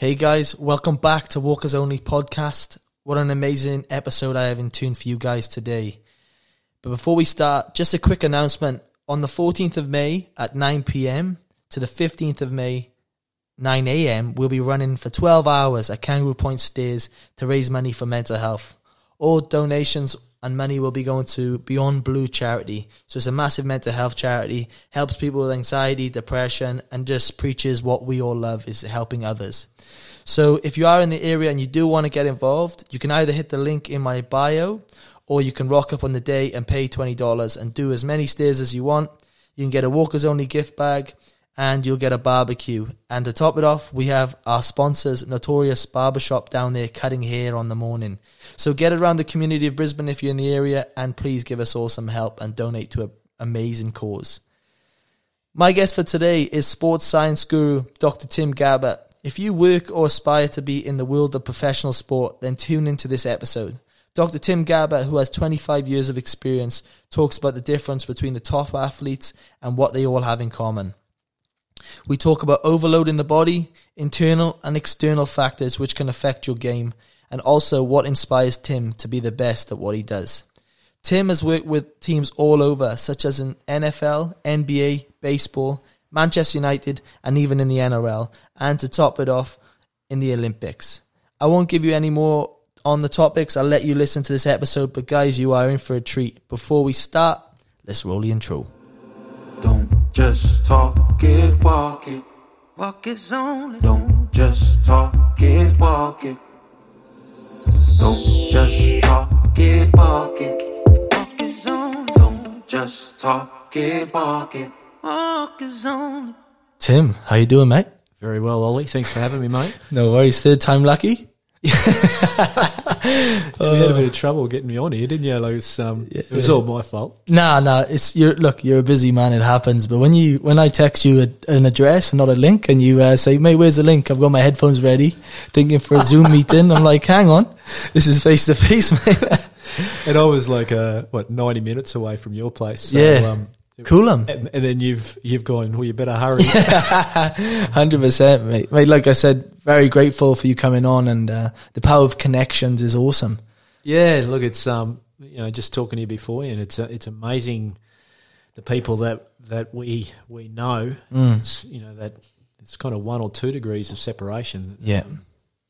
Hey guys, welcome back to Walkers Only podcast. What an amazing episode I have in tune for you guys today. But before we start, just a quick announcement. On the 14th of May at 9 pm to the 15th of May, 9 am, we'll be running for 12 hours at Kangaroo Point Stairs to raise money for mental health. All donations and money will be going to Beyond Blue charity. So it's a massive mental health charity, helps people with anxiety, depression, and just preaches what we all love is helping others. So if you are in the area and you do want to get involved, you can either hit the link in my bio or you can rock up on the day and pay $20 and do as many stairs as you want. You can get a walkers only gift bag and you'll get a barbecue. And to top it off, we have our sponsors, Notorious Barbershop down there cutting hair on the morning. So get around the community of Brisbane if you're in the area and please give us all some help and donate to an amazing cause. My guest for today is sports science guru Dr. Tim Gabbett. If you work or aspire to be in the world of professional sport, then tune into this episode. Dr. Tim Gabbett, who has 25 years of experience, talks about the difference between the top athletes and what they all have in common. We talk about overloading the body, internal and external factors which can affect your game, and also what inspires Tim to be the best at what he does. Tim has worked with teams all over, such as in NFL, NBA, baseball, Manchester United, and even in the NRL, and to top it off, in the Olympics. I won't give you any more on the topics. I'll let you listen to this episode, but guys, you are in for a treat. Before we start, let's roll the intro. Don't just talk it, walk it. Walkers Only. Don't just talk it, walk it. Don't just talk it, walk it. Walkers Only. Don't just talk it, walk it. Walkers Only. Tim, how you doing, mate? Very well, Ollie. Thanks for having me, mate. No worries. Third time lucky. you had a bit of trouble getting me on here, didn't you? Like, it was, um, it was all my fault. Nah, nah. It's you're look. You're a busy man. It happens. But when you when I text you a, an address and not a link, and you uh, say, "Mate, where's the link?" I've got my headphones ready, thinking for a Zoom meeting. I'm like, "Hang on, this is face to face, mate." And I was like, uh, what, 90 minutes away from your place. So, Yeah. Um, cool 'em. and, and then you've you've gone, well, you better hurry. Hundred percent, mate. Mate, like I said, very grateful for you coming on, and uh, the power of connections is awesome. yeah, look, it's, um, you know, just talking to you before, and it's, uh, it's amazing the people that, that we, we know. Mm. It's, you know, that it's kind of one or two degrees of separation. Yeah,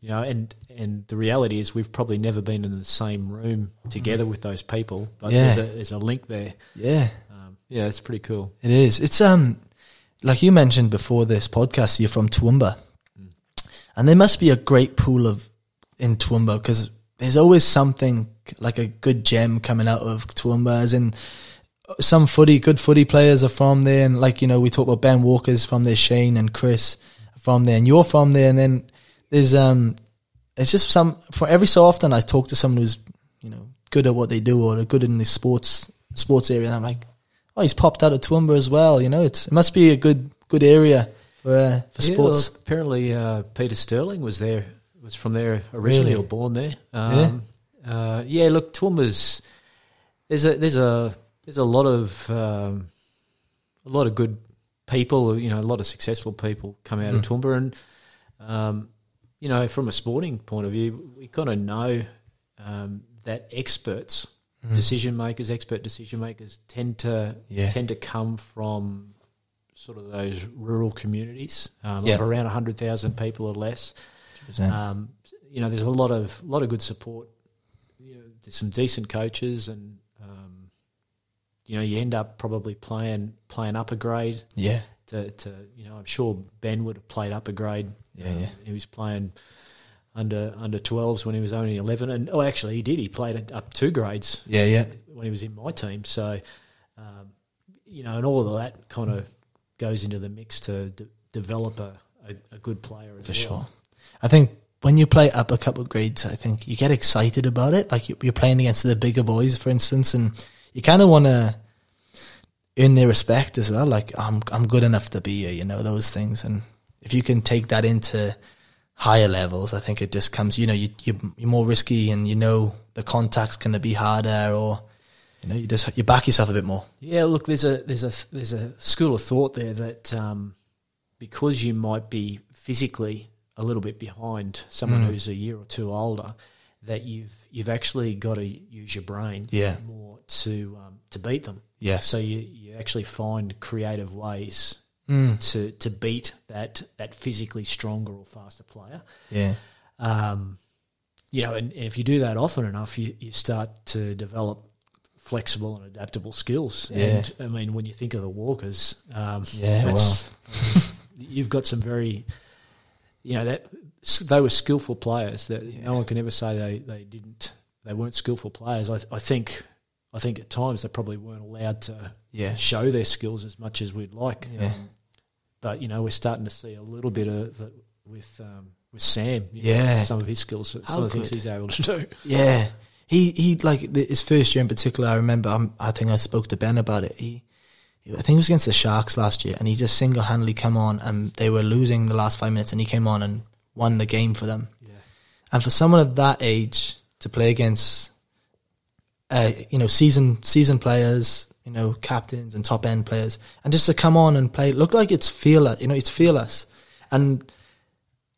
you know, and and the reality is we've probably never been in the same room together with those people, but Yeah. there's a there's a link there. yeah. Yeah, it's pretty cool. It is. It's um, like you mentioned before this podcast, you're from Toowoomba, and there must be a great pool of in Toowoomba because there's always something like a good gem coming out of Toowoomba. As in, some footy, good footy players are from there, and like you know, we talk about Ben Walker's from there, Shane and Chris from there, and you're from there, and then there's um, it's just some for every so often I talk to someone who's you know good at what they do or good in the sports sports area, and I'm like, oh, he's popped out of Toowoomba as well. You know, it's it must be a good good area for uh, for Yeah, sports. well, apparently, uh, Peter Sterling was there. Was from there originally Really? or born there. Um, yeah. Uh, yeah. Look, Toowoomba's there's a there's a there's a lot of um, a lot of good people. You know, a lot of successful people come out of Mm. Toowoomba, and um, you know, from a sporting point of view, we kind of know um, that experts, Mm. decision makers, expert decision makers, tend to Yeah. tend to come from sort of those rural communities um, Yeah. of around hundred thousand people or less. Um, you know, there's a lot of lot of good support. You know, there's some decent coaches, and um, you know, you end up probably playing playing up a grade. yeah, To, to you know, I'm sure Ben would have played up a grade. yeah, yeah. He was playing under under 12s when he was only 11, and oh, actually, he did. He played up two grades Yeah, yeah. when he was in my team. So, um, you know, and all of that kind of goes into the mix to de- develop a, a, a good player as for well. sure. I think when you play up a couple of grades, I think you get excited about it. Like you- you're playing against the bigger boys, for instance, and you kind of want to earn their respect as well. Like I'm, I'm good enough to be here, you know, those things. And if you can take that into higher levels, I think it just comes. You know, you, you you're more risky, and you know the contact's going to be harder, or you know, you just you back yourself a bit more. Yeah, look, there's a there's a there's a school of thought there that um, because you might be physically a a little bit behind someone Mm. who's a year or two older, that you've you've actually got to use your brain Yeah. more to um, to beat them. Yeah. So you, you actually find creative ways Mm. to, to beat that that physically stronger or faster player. Yeah. Um, you know, and, and if you do that often enough, you, you start to develop flexible and adaptable skills. Yeah. And I mean, when you think of the Walkers, um, Yeah, that's- you've got some very, you know, that they were skillful players. That no one can ever say they, they didn't they weren't skillful players. I, I think I think at times they probably weren't allowed to Yeah. show their skills as much as we'd like. Yeah. Um, but you know, we're starting to see a little bit of it with um, with Sam. you know, Yeah. some of his skills, some of the things he's able to do. Yeah, he he like the, his first year in particular. I remember. um, I think I spoke to Ben about it. He, I think it was against the Sharks last year, and he just single handedly come on, and they were losing the last five minutes, and he came on and won the game for them. Yeah. And for someone of that age to play against, uh, you know, season season players, you know, captains and top end players, and just to come on and play, look like it's fearless. You know, it's fearless. And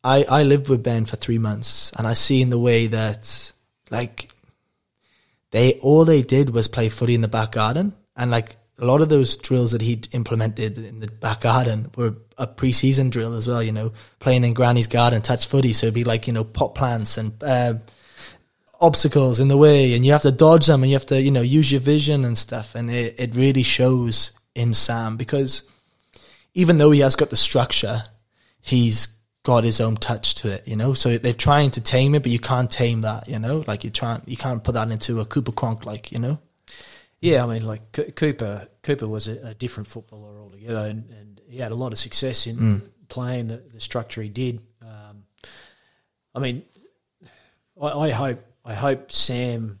I I lived with Ben for three months, and I see in the way that like they all they did was play footy in the back garden, and like a lot of those drills that he'd implemented in the back garden were a pre-season drill as well. You know, playing in Granny's garden, touch footy, so it'd be like you know pot plants and. Uh, obstacles in the way and you have to dodge them and you have to you know use your vision and stuff and it, it really shows in sam because even though he has got the structure he's got his own touch to it you know so they're trying to tame it but you can't tame that you know like you trying you can't put that into a cooper cronk like you know Yeah, I mean, like Co- Cooper. Cooper was a, a different footballer altogether, and, and he had a lot of success in Mm. playing the, the structure he did. Um, I mean, I, I hope I hope Sam.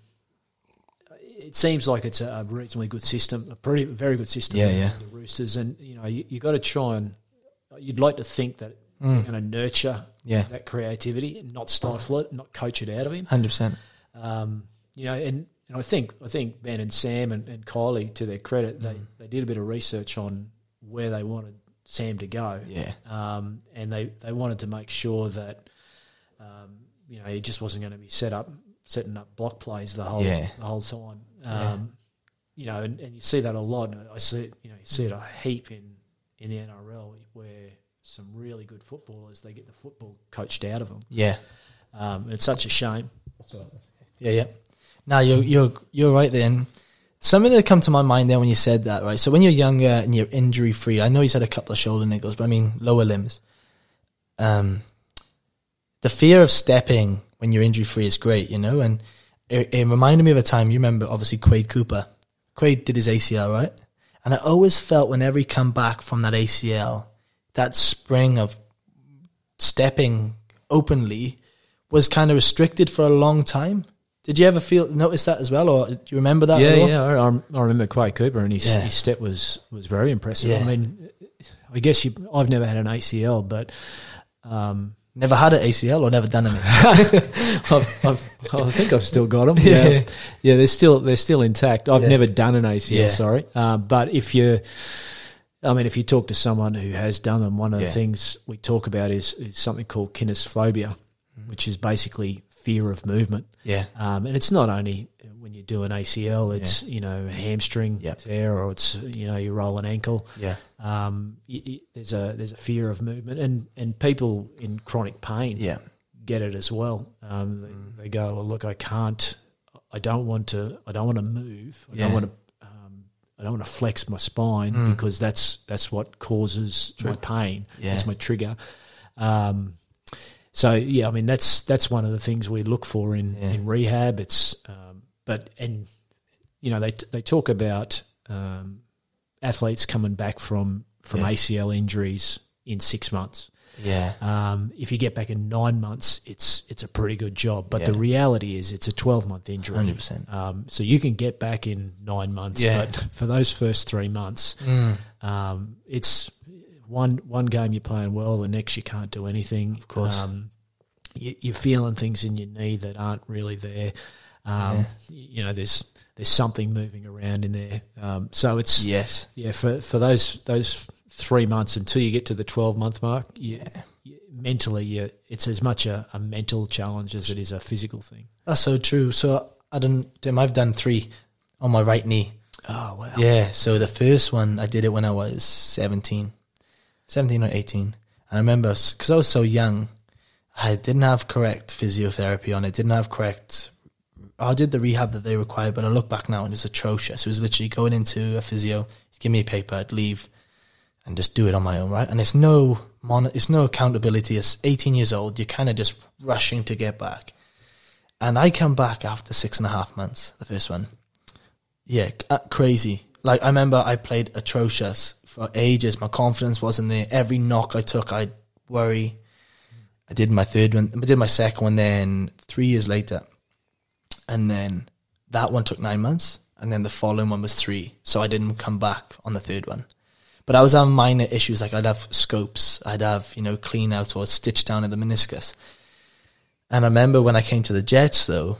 It seems like it's a, reasonably good system, a pretty very good system. Yeah, for yeah. The Roosters, and you know, you, you got to try and you'd like to think that Mm. you're going to nurture yeah that creativity and not stifle it, not coach it out of him. 100% Um, you know, and, and I think I think Ben and Sam and, and Kylie, to their credit, they, Mm. they did a bit of research on where they wanted Sam to go, yeah um, and they, they wanted to make sure that um, you know he just wasn't going to be set up setting up block plays the whole Yeah. the whole time. Yeah. Um, You know, and, and you see that a lot. I see it, you know you see it a heap in in the NRL where some really good footballers they get the football coached out of them. yeah Um, it's such a shame. Yeah, yeah. Now you're you're you're right then. Something that come to my mind then when you said that, right? So when you're younger and you're injury free, I know he's had a couple of shoulder niggles, but I mean lower limbs. Um, the fear of stepping when you're injury free is great, you know, and it, it reminded me of a time. You remember, obviously, Quade Cooper. Quade did his ACL, right? And I always felt whenever he come back from that ACL, that spring of stepping openly was kind of restricted for a long time. Did you ever feel notice that as well, or do you remember that? yeah, at all? yeah. I, I remember Quade Cooper, and his, Yeah. his step was was very impressive. Yeah. I mean, I guess you, I've never had an ACL, but um, Never had an ACL or never done anything. I've, I've, I think I've still got them. Yeah. Yeah, yeah. They're still they're still intact. I've Yeah. never done an ACL. Yeah. Sorry, uh, but if you, I mean, if you talk to someone who has done them, one of the things we talk about is, is something called kinesiophobia, Mm. which is basically fear of movement. yeah, Um, and it's not only when you do an ACL, it's you know hamstring Yep. tear or it's you know you roll an ankle. yeah, Um, y y there's a there's a fear of movement, and and people in chronic pain yeah, get it as well. Um, they, they go, well, look, I can't, I don't want to, I don't want to move. I Yeah. don't want to, um, I don't want to flex my spine Mm. because that's that's what causes my pain. Yeah. That's my trigger. Um, so yeah, I mean that's that's one of the things we look for in, Yeah. in rehab. It's um, but and you know they they talk about um, athletes coming back from from Yeah. ACL injuries in six months. yeah, Um, if you get back in nine months, it's it's a pretty good job. But Yeah. the reality is, it's a twelve month injury. hundred percent. Um, so you can get back in nine months, Yeah. but for those first three months, Mm. um, it's one one game you're playing well, the next you can't do anything. Of course. um, you, you're feeling things in your knee that aren't really there. Um, You know, there's there's something moving around in there. Um, so it's Yes, yeah, for for those those three months until you get to the twelve month mark, you, you- mentally, you, it's as much a, a mental challenge as it is a physical thing. That's so true. So I don't, Tim, I've done three on my right knee. Oh wow! Yeah. So the first one, I did it when I was 17, 17 or 18. And I remember, because I was so young, I didn't have correct physiotherapy on it, didn't have correct. I did the rehab that they required, but I look back now and it was atrocious. It was literally going into a physio, give me a paper, I'd leave and just do it on my own, right? And it's no mon- it's no accountability. It's 18 years old. You're kind of just rushing to get back. And I come back after six and a half months, the first one. Yeah, uh, crazy. Like I remember I played atrocious for ages. My confidence wasn't there. Every knock I took, I'd worry. I did my third one. I did my second one then three years later. And then that one took nine months. And then the following one was three. So I didn't come back on the third one. But I was having minor issues. Like I'd have scopes. I'd have, you know, clean out or stitch down in the meniscus. And I remember when I came to the Jets though,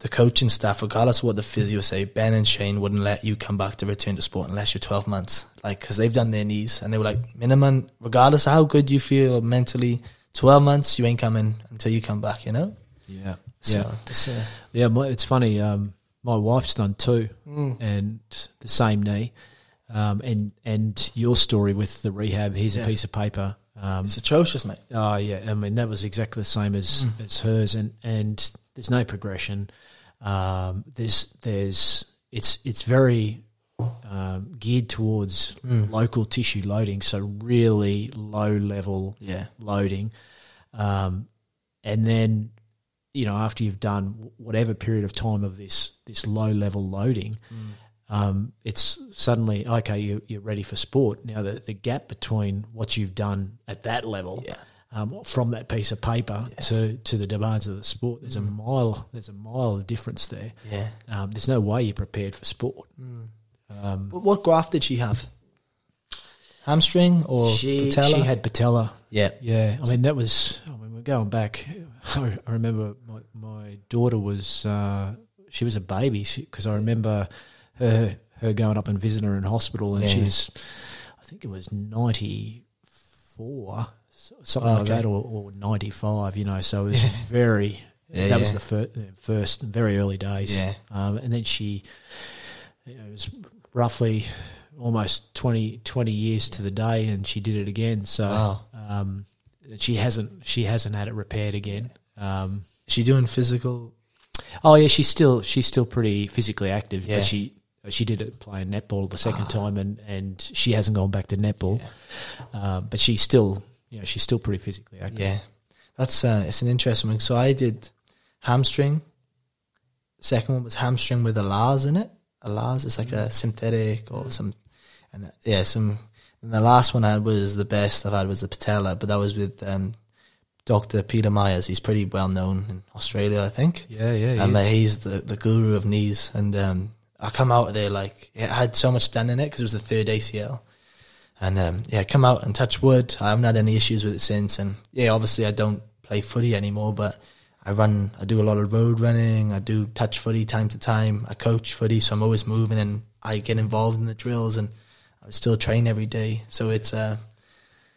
the coaching staff, regardless of what the physio say, Ben and Shane wouldn't let you come back to return to sport unless you're 12 months. Like, cause they've done their knees and they were like, minimum, regardless of how good you feel mentally, 12 months, you ain't coming until you come back, you know? Yeah, So, yeah, it's, uh, yeah. My, it's funny. Um, my wife's done two, Mm. and the same knee. Um, and and your story with the rehab. Here's Yeah. a piece of paper. Um, it's atrocious, mate. Oh yeah, I mean that was exactly the same as Mm. as hers, and and there's no progression. Um, there's there's it's it's very um, geared towards Mm. local tissue loading, so really low level Yeah. loading, um, and then you know after you've done whatever period of time of this this low level loading. Mm. Um, it's suddenly okay. You, you're ready for sport now. The the gap between what you've done at that level Yeah. um, from that piece of paper to, to the demands of the sport. There's a mile there's a mile of difference there. Yeah. Um, there's no way you're prepared for sport. Mm. Um, But what graft did she have? Hamstring or she patella? she had patella. yeah. Yeah, I mean that was. I mean we're going back. I remember my my daughter was uh, she was a baby because I remember her her going up and visiting her in hospital and she Yeah. was I think it was ninety four something Oh, like that or, or ninety five. You know, so it was very. Yeah, that was the fir- first, very early days. Yeah. Um, and then she, you know, it was roughly almost 20, 20 years to the day, and she did it again. So Wow. um, she hasn't she hasn't had it repaired again. Um, she doing physical? oh yeah, she's still she's still pretty physically active, Yeah. but she she did it playing netball the second time, and, and she hasn't gone back to netball. Um, but she's still you know she's still pretty physically active. Yeah. That's uh, it's an interesting one. So I did hamstring. Second one was hamstring with a Lars in it. A Lars is like a synthetic or some, and uh, yeah, some. And the last one I had was the best I've had was the patella, but that was with um, Doctor Peter Myers. He's pretty well known in Australia, I think. yeah, yeah. he and uh, is. he's the the guru of knees. And um, I come out of there like it had so much done in it because it was the third ACL. And um, yeah, come out and touch wood. I haven't had any issues with it since. And yeah, obviously I don't play footy anymore, but I run. I do a lot of road running. I do touch footy time to time. I coach footy, so I'm always moving and I get involved in the drills and I still train every day. So it's uh,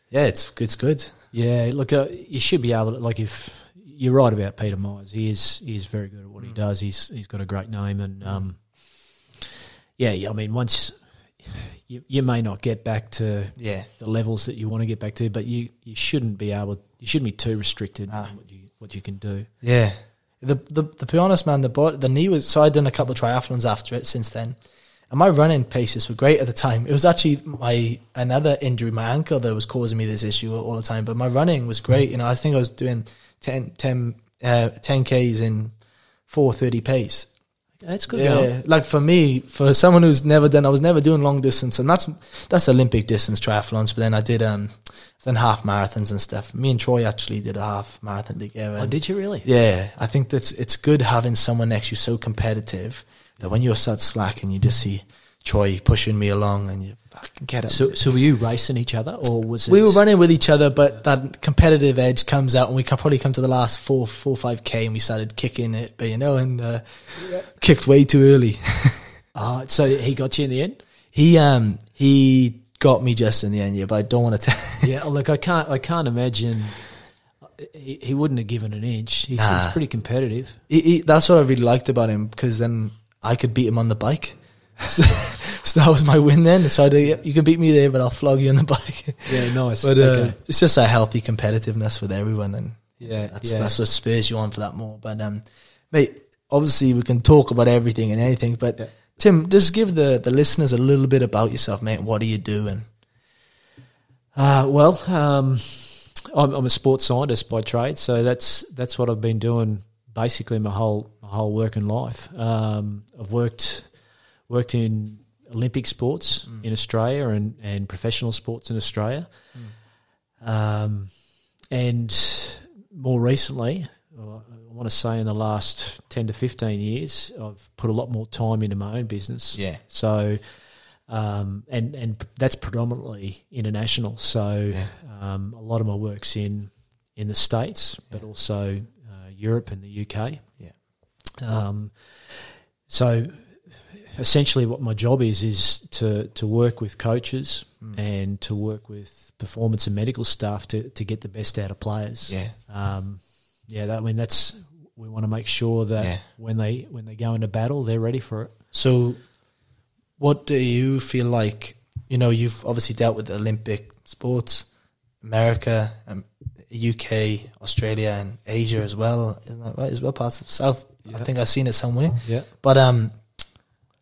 yeah, it's it's good. Yeah, look, uh, you should be able to like if you're right about Peter Myers. He is he is very good at what he does. He's he's got a great name, and um, yeah, I mean, once you you may not get back to Yeah, the levels that you want to get back to, but you you shouldn't be able. You shouldn't be too restricted Ah. in what you what you can do. Yeah. The, the the honest, man, the bo- the knee was so I'd done a couple of triathlons after it since then, and my running paces were great at the time. It was actually my another injury, my ankle, that was causing me this issue all the time. But my running was great. You know, I think I was doing 10, 10, uh, 10 k's in four thirty pace. That's good. Yeah, going. like for me, for someone who's never done, I was never doing long distance, and that's that's Olympic distance triathlons. But then I did um, then half marathons and stuff. Me and Troy actually did a half marathon together. Oh, did you really? yeah, I think that's it's good having someone next to you so competitive that when you start slacking, you just see Troy pushing me along, and you fucking get it. So so were you racing each other, or was it? we were running with each other, but that competitive edge comes out, and we can probably come to the last four, four, five k, and we started kicking it, but you know, and uh, kicked way too early. Ah, so he got you in the end. he um he got me just in the end, yeah. But I don't want to tell. yeah, look, I can't, I can't imagine. He, he wouldn't have given an inch. He's, Nah. he's pretty competitive. he, he, that's what I really liked about him because then I could beat him on the bike. So, so that was my win then. So I did, yeah, you can beat me there, but I'll flog you on the bike. Yeah, nice. But uh, okay. it's just a healthy competitiveness with everyone, and Yeah, that's yeah. that's what spurs you on for that more. But um, mate, obviously we can talk about everything and anything, but Yeah. Tim, just give the the listeners a little bit about yourself, mate. What do you do? And Uh, well, um, I'm, I'm a sports scientist by trade, so that's that's what I've been doing basically my whole my whole working life. Um, I've worked worked in Olympic sports in Australia and, and professional sports in Australia, um, and more recently, I want to say in the last ten to fifteen years, I've put a lot more time into my own business. yeah, So, um, and and that's predominantly international. So, Yeah. um, a lot of my work's in in the states, but also Europe and the UK. Yeah. Um, so, essentially, what my job is is to to work with coaches Hmm. and to work with performance and medical staff to to get the best out of players. yeah, Um, yeah. That, I mean, that's we want to make sure that Yeah. when they when they go into battle, they're ready for it. So, what do you feel like? You know, you've obviously dealt with Olympic sports, America, um, UK, Australia, and Asia as well. Isn't that right? As well, parts of South. I think I've seen it somewhere. Yeah. But um,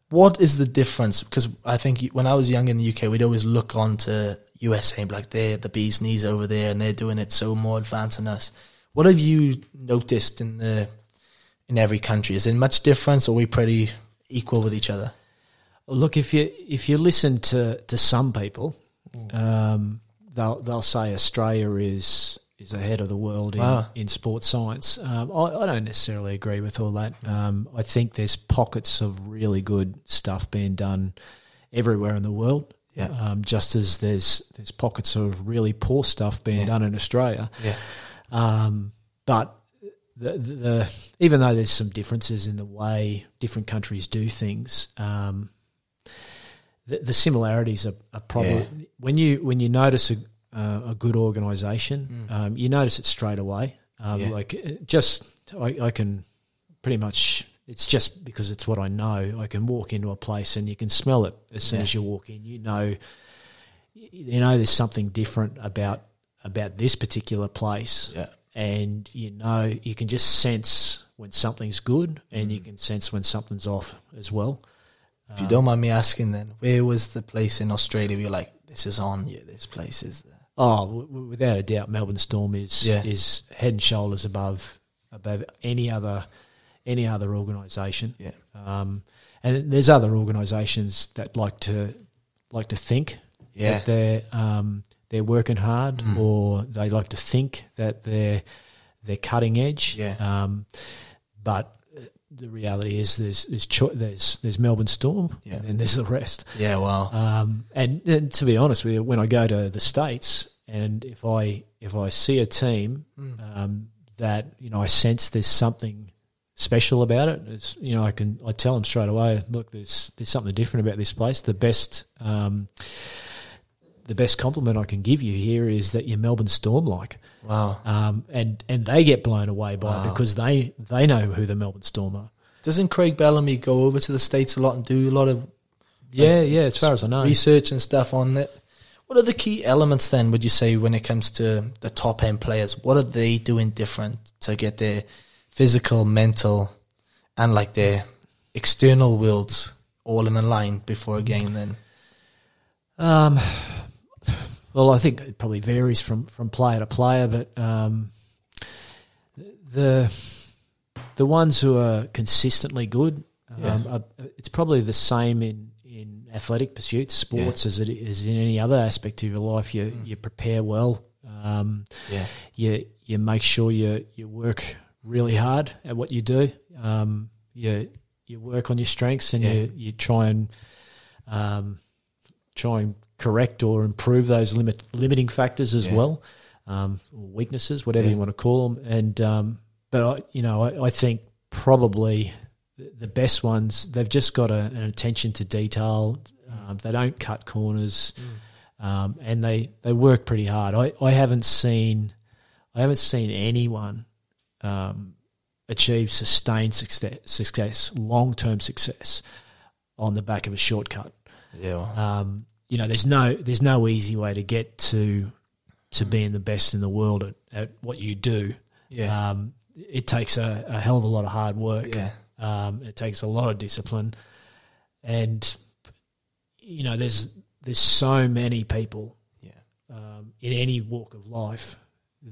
what is the difference? Because I think when I was young in the UK, we'd always look on to USA and be like, they're the bee's knees over there, and they're doing it so more advanced than us. What have you noticed in the in every country? Is there much difference, or are we pretty equal with each other? Look, if you if you listen to, to some people, um, they'll they'll say Australia is is ahead of the world in, Wow. in sports science. Um, I, I don't necessarily agree with all that. Um, I think there's pockets of really good stuff being done everywhere in the world. Yeah. Um, just as there's there's pockets of really poor stuff being Yeah. done in Australia. Yeah, Um, but the, the, even though there's some differences in the way different countries do things, um, the, the similarities are, are probably Yeah. when you when you notice a uh, a good organisation, um, you notice it straight away. Um, Mm. Yeah. Like uh, just I, I can pretty much. It's just because it's what I know. I can walk into a place and you can smell it as soon Yeah. as you walk in. You know, you know, there's something different about about this particular place yeah, and you know you can just sense when something's good and Mm. you can sense when something's off as well If you don't mind me asking, then where was the place in Australia where you're like, this is on? Yeah, this place is there. Oh w- without a doubt melbourne storm is Yeah. is head and shoulders above above any other any other organization Yeah, um, and there's other organizations that like to like to think yeah, that they're um, they're working hard Mm. or they like to think that they're they're cutting edge. Yeah. Um, but the reality is there's there's cho- there's there's Melbourne Storm Yeah. and then there's the rest. yeah. Wow. Um, and, and to be honest with you, when I go to the states and if I if I see a team Mm. um, that you know I sense there's something special about it, it's, you know I can I tell them straight away. Look, there's there's something different about this place. The best um, the best compliment I can give you here is that you're Melbourne Storm like, Wow. um, and and they get blown away by Wow. it because they they know who the Melbourne Storm are. Doesn't Craig Bellamy go over to the States a lot and do a lot of Yeah, yeah. As far as I know, research and stuff on it? What are the key elements then, would you say, when it comes to the top end players? What are they doing different to get their physical, mental, and like their external worlds all in a line before a game then? Um, well, I think it probably varies from, from player to player, but um, the the ones who are consistently good, um, are, it's probably the same in, in athletic pursuits, sports, as it is in any other aspect of your life. You you prepare well. Um, Yeah. you you make sure you you work really hard at what you do. Um, you you work on your strengths and Yeah. you you try and um, try and correct or improve those limit limiting factors as Yeah. well, um, weaknesses, whatever Yeah. you want to call them. And um, but I, you know, I, I think probably the- best ones they've just got a, an attention to detail. Um, they don't cut corners. um, and they, they work pretty hard. I, I haven't seen I haven't seen anyone um, achieve sustained success, success long term success on the back of a shortcut. Yeah. Um, you know, there's no there's no easy way to get to to being the best in the world at, at what you do. Yeah. Um, it takes a, a hell of a lot of hard work. Yeah. Um, it takes a lot of discipline, and you know, there's there's so many people yeah. um, in any walk of life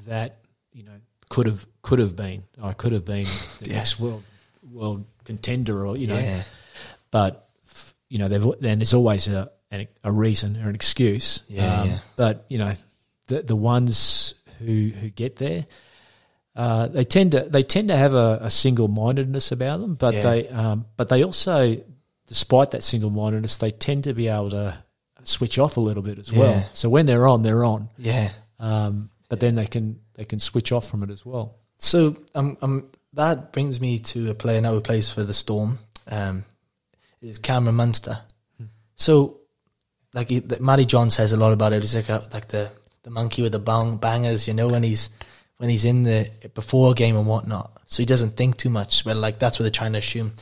that you know could have could have been I could have been the Yeah. next world world contender or you know Yeah. but f- you know, they've then there's always a an, a reason or an excuse. Um, Yeah, yeah. But you know, the the ones who who get there, uh, they tend to they tend to have a, a single mindedness about them, but Yeah. they um, but they also, despite that single mindedness, they tend to be able to switch off a little bit as Yeah. well. So when they're on, they're on. Yeah. Um, but then they can they can switch off from it as well. So um, um, that brings me to a player now who plays for the Storm. Um, is Cameron Munster. So, like he, Matty John says a lot about it. He's like a, like the, the monkey with the bang bangers, you know, when he's when he's in the before game and whatnot. So he doesn't think too much. But like that's what they're trying to assume.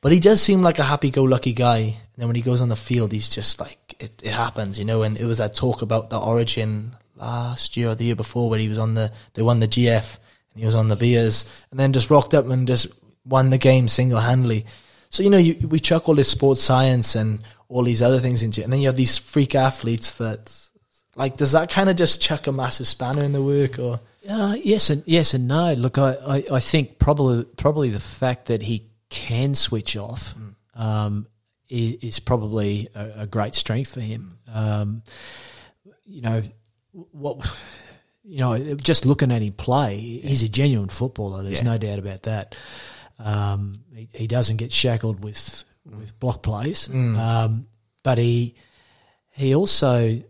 But he does seem like a happy-go-lucky guy. And then when he goes on the field, he's just like it, it happens, you know. And it was that talk about the origin last year or the year before, where he was on the they won the GF and he was on the beers, and then just rocked up and just won the game single-handedly. So you know, you, we chuck all this sports science and all these other things into it, and then you have these freak athletes that, like, does that kind of just chuck a massive spanner in the work, or Uh, yes and yes and no. Look, I, I, I think probably probably the fact that he can switch off um, is, is probably a, a great strength for him. Um, you know what? You know, just looking at him play, he's a genuine footballer. There's Yeah. no doubt about that. Um, he, he doesn't get shackled with with block plays, um, but he he also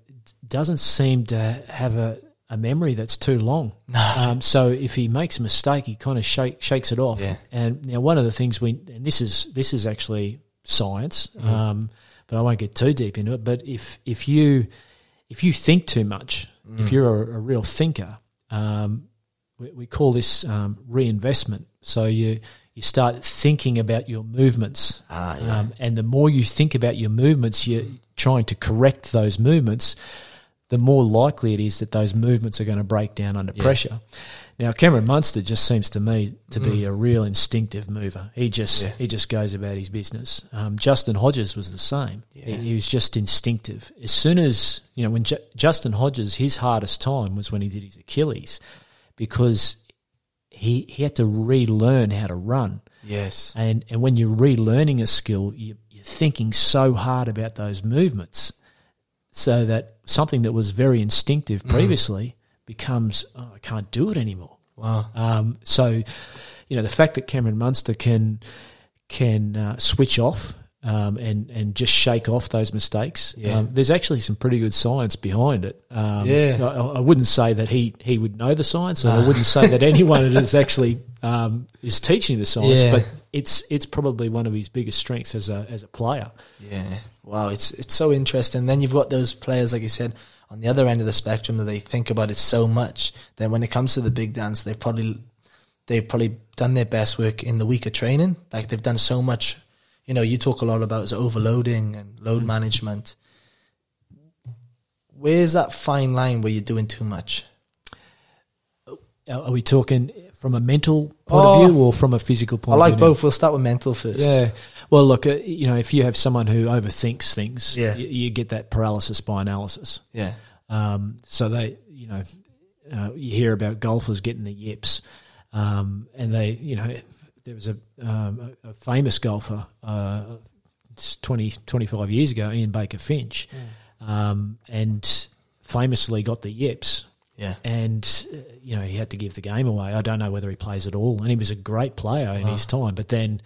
doesn't seem to have a, a memory that's too long. Um, so if he makes a mistake, he kind of shake, shakes it off. Yeah. And you know, one of the things we and this is this is actually science, um, but I won't get too deep into it. But if if you if you think too much, if you're a, a real thinker, um, we, we call this um, reinvestment. So you you start thinking about your movements, Ah, yeah. um, and the more you think about your movements, you're trying to correct those movements. The more likely it is that those movements are going to break down under pressure. Now, Cameron Munster just seems to me to be a real instinctive mover. He just Mm. Yeah. he just goes about his business. Um, Justin Hodges was the same. He, he was just instinctive. As soon as you know, when Ju- Justin Hodges, his hardest time was when he did his Achilles, because he he had to relearn how to run. yes, And and when you're relearning a skill, you, you're thinking so hard about those movements, so that something that was very instinctive previously becomes oh, I can't do it anymore. wow, Um, so, you know, the fact that Cameron Munster can can uh, switch off um, and and just shake off those mistakes. Yeah. Um, there's actually some pretty good science behind it. Um, Yeah. I, I wouldn't say that he he would know the science, or I wouldn't say that anyone is actually um, is teaching the science. Yeah. But it's it's probably one of his biggest strengths as a as a player. Yeah. Wow, it's it's so interesting. Then you've got those players, like you said, on the other end of the spectrum that they think about it so much. Then when it comes to the big dance, they've probably they've probably done their best work in the week of training. Like they've done so much. You know, you talk a lot about is overloading and load management. Where's that fine line where you're doing too much? Are we talking from a mental point Oh. of view or from a physical point? Of view? I like both. We'll start with mental first. Yeah. Well, look, uh, you know, if you have someone who overthinks things, Yeah. you, you get that paralysis by analysis. Yeah. Um, so they, you know, uh, you hear about golfers getting the yips, um, and they, you know, there was a, um, a, famous golfer, uh, 20, 25 years ago, Ian Baker Finch, um, and famously got the yips Yeah. and uh, you know he had to give the game away. I don't know whether he plays at all, and he was a great player in his time. But then,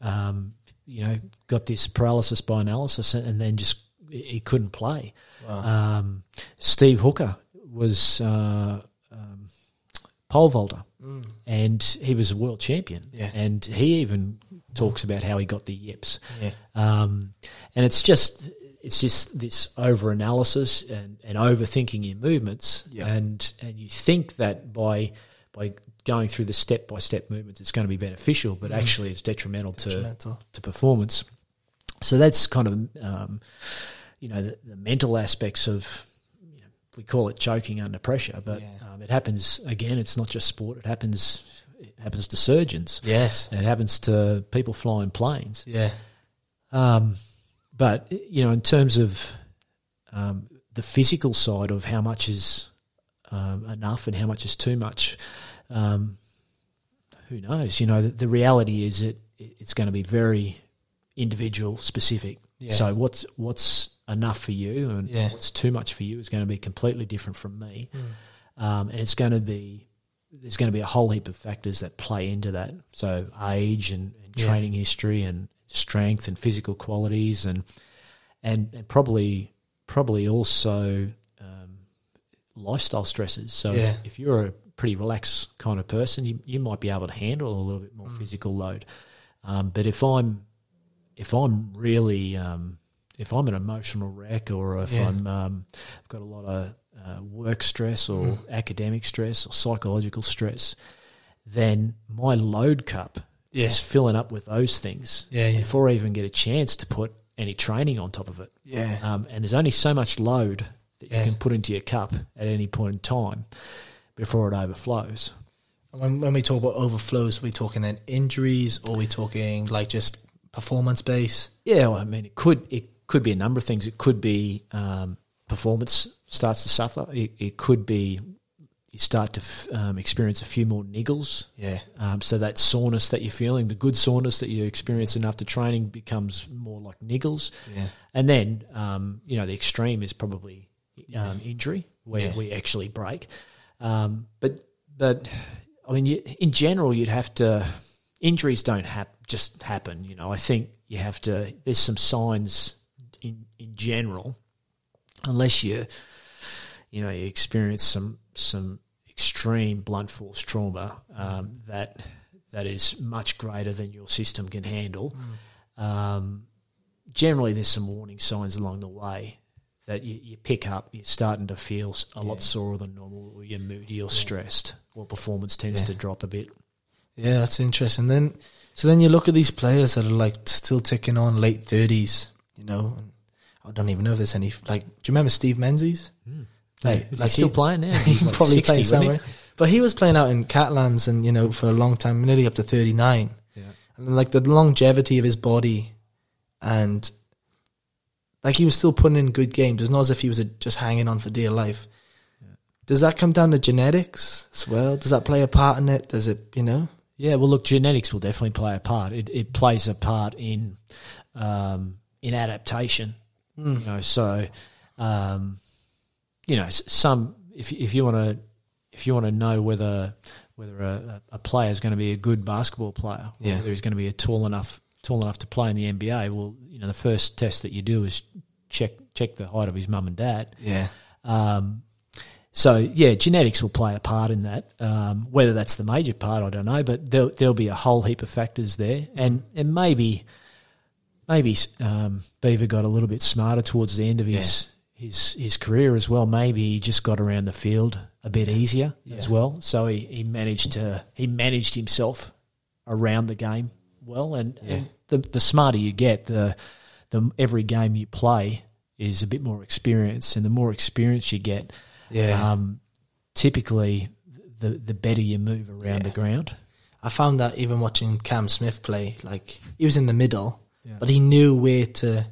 um, you know, got this paralysis by analysis, and then just he couldn't play. Um, Steve Hooker was uh, um, pole vaulter, and he was a world champion. Yeah. And he even talks about how he got the yips. Yeah. Um, and it's just, it's just this over analysis and, and overthinking your movements, Yeah. and and you think that by by going through the step by step movements, it's going to be beneficial, but actually it's detrimental, Mm. Detrimental. to to performance. So that's kind of um, you know the, the mental aspects of you know, we call it choking under pressure, but it happens again. It's not just sport; it happens it happens to surgeons. Yes. It happens to people flying planes. Yeah. Um, but you know, in terms of um, the physical side of how much is um, enough and how much is too much, um, who knows? You know, the, the reality is it it's going to be very individual specific. Yeah. So what's what's enough for you and Yeah. what's too much for you is going to be completely different from me, Mm. Um, and it's going to be there's going to be a whole heap of factors that play into that. So age and, and Yeah. training history and strength and physical qualities and and, and probably probably also um, lifestyle stresses. So Yeah. if, if you're a pretty relaxed kind of person, you you might be able to handle a little bit more physical load. Um, but if I'm if I'm really um, if I'm an emotional wreck or if Yeah. I'm um, I've got a lot of uh, work stress or academic stress or psychological stress, then my load cup Yeah. is filling up with those things Yeah, yeah. before I even get a chance to put any training on top of it. Yeah. Um, and there's only so much load that you can put into your cup at any point in time before it overflows. When, when we talk about overflows, are we talking then injuries or are we talking like just performance base? Yeah, well, I mean, it could it could be a number of things. It could be um, performance starts to suffer. It, it could be you start to f- um, experience a few more niggles. Yeah. Um, so that soreness that you're feeling, the good soreness that you experience after training, becomes more like niggles. Yeah. And then, um, you know, the extreme is probably um, injury, where Yeah. we actually break. Um, but, but I mean, you, in general, you'd have to. Injuries don't hap- just happen. You know, I think you have to. There's some signs in in general, unless you, you know, you experience some some extreme blunt force trauma um, that that is much greater than your system can handle. Um, generally, there's some warning signs along the way that you, you pick up. You're starting to feel a lot sorer than normal, or you're moody or stressed, or performance tends Yeah. to drop a bit. Yeah, that's interesting. Then, so then you look at these players that are like still ticking on late thirties. You know, and I don't even know if there's any. Like, do you remember Steve Menzies? Like, Is like he still he- playing now? He's He's like probably 60, playing he? somewhere. But he was playing out in Catalans and you know for a long time, nearly up to thirty nine. Yeah. And like the longevity of his body, and like he was still putting in good games. It's not as if he was uh, just hanging on for dear life. Does that come down to genetics as well? Does that play a part in it? Does it, you know? Yeah, well, look, genetics will definitely play a part. It, it plays a part in um, in adaptation. You know, so um, you know, some if if you want to if you want to know whether whether a, a player is going to be a good basketball player, Yeah. whether he's going to be a tall enough tall enough to play in the NBA, well, you know, the first test that you do is check check the height of his mum and dad. Yeah. Um, so yeah, genetics will play a part in that. Um, whether that's the major part, I don't know, but there'll, there'll be a whole heap of factors there, and and maybe maybe um, Beaver got a little bit smarter towards the end of his his his career as well. Maybe he just got around the field a bit easier as well. So he, he managed to he managed himself around the game well, and, and the the smarter you get, the the every game you play is a bit more experience, and the more experience you get, Yeah. um, typically the the better you move around the ground. I found that even watching Cam Smith play, like he was in the middle, Yeah. but he knew where to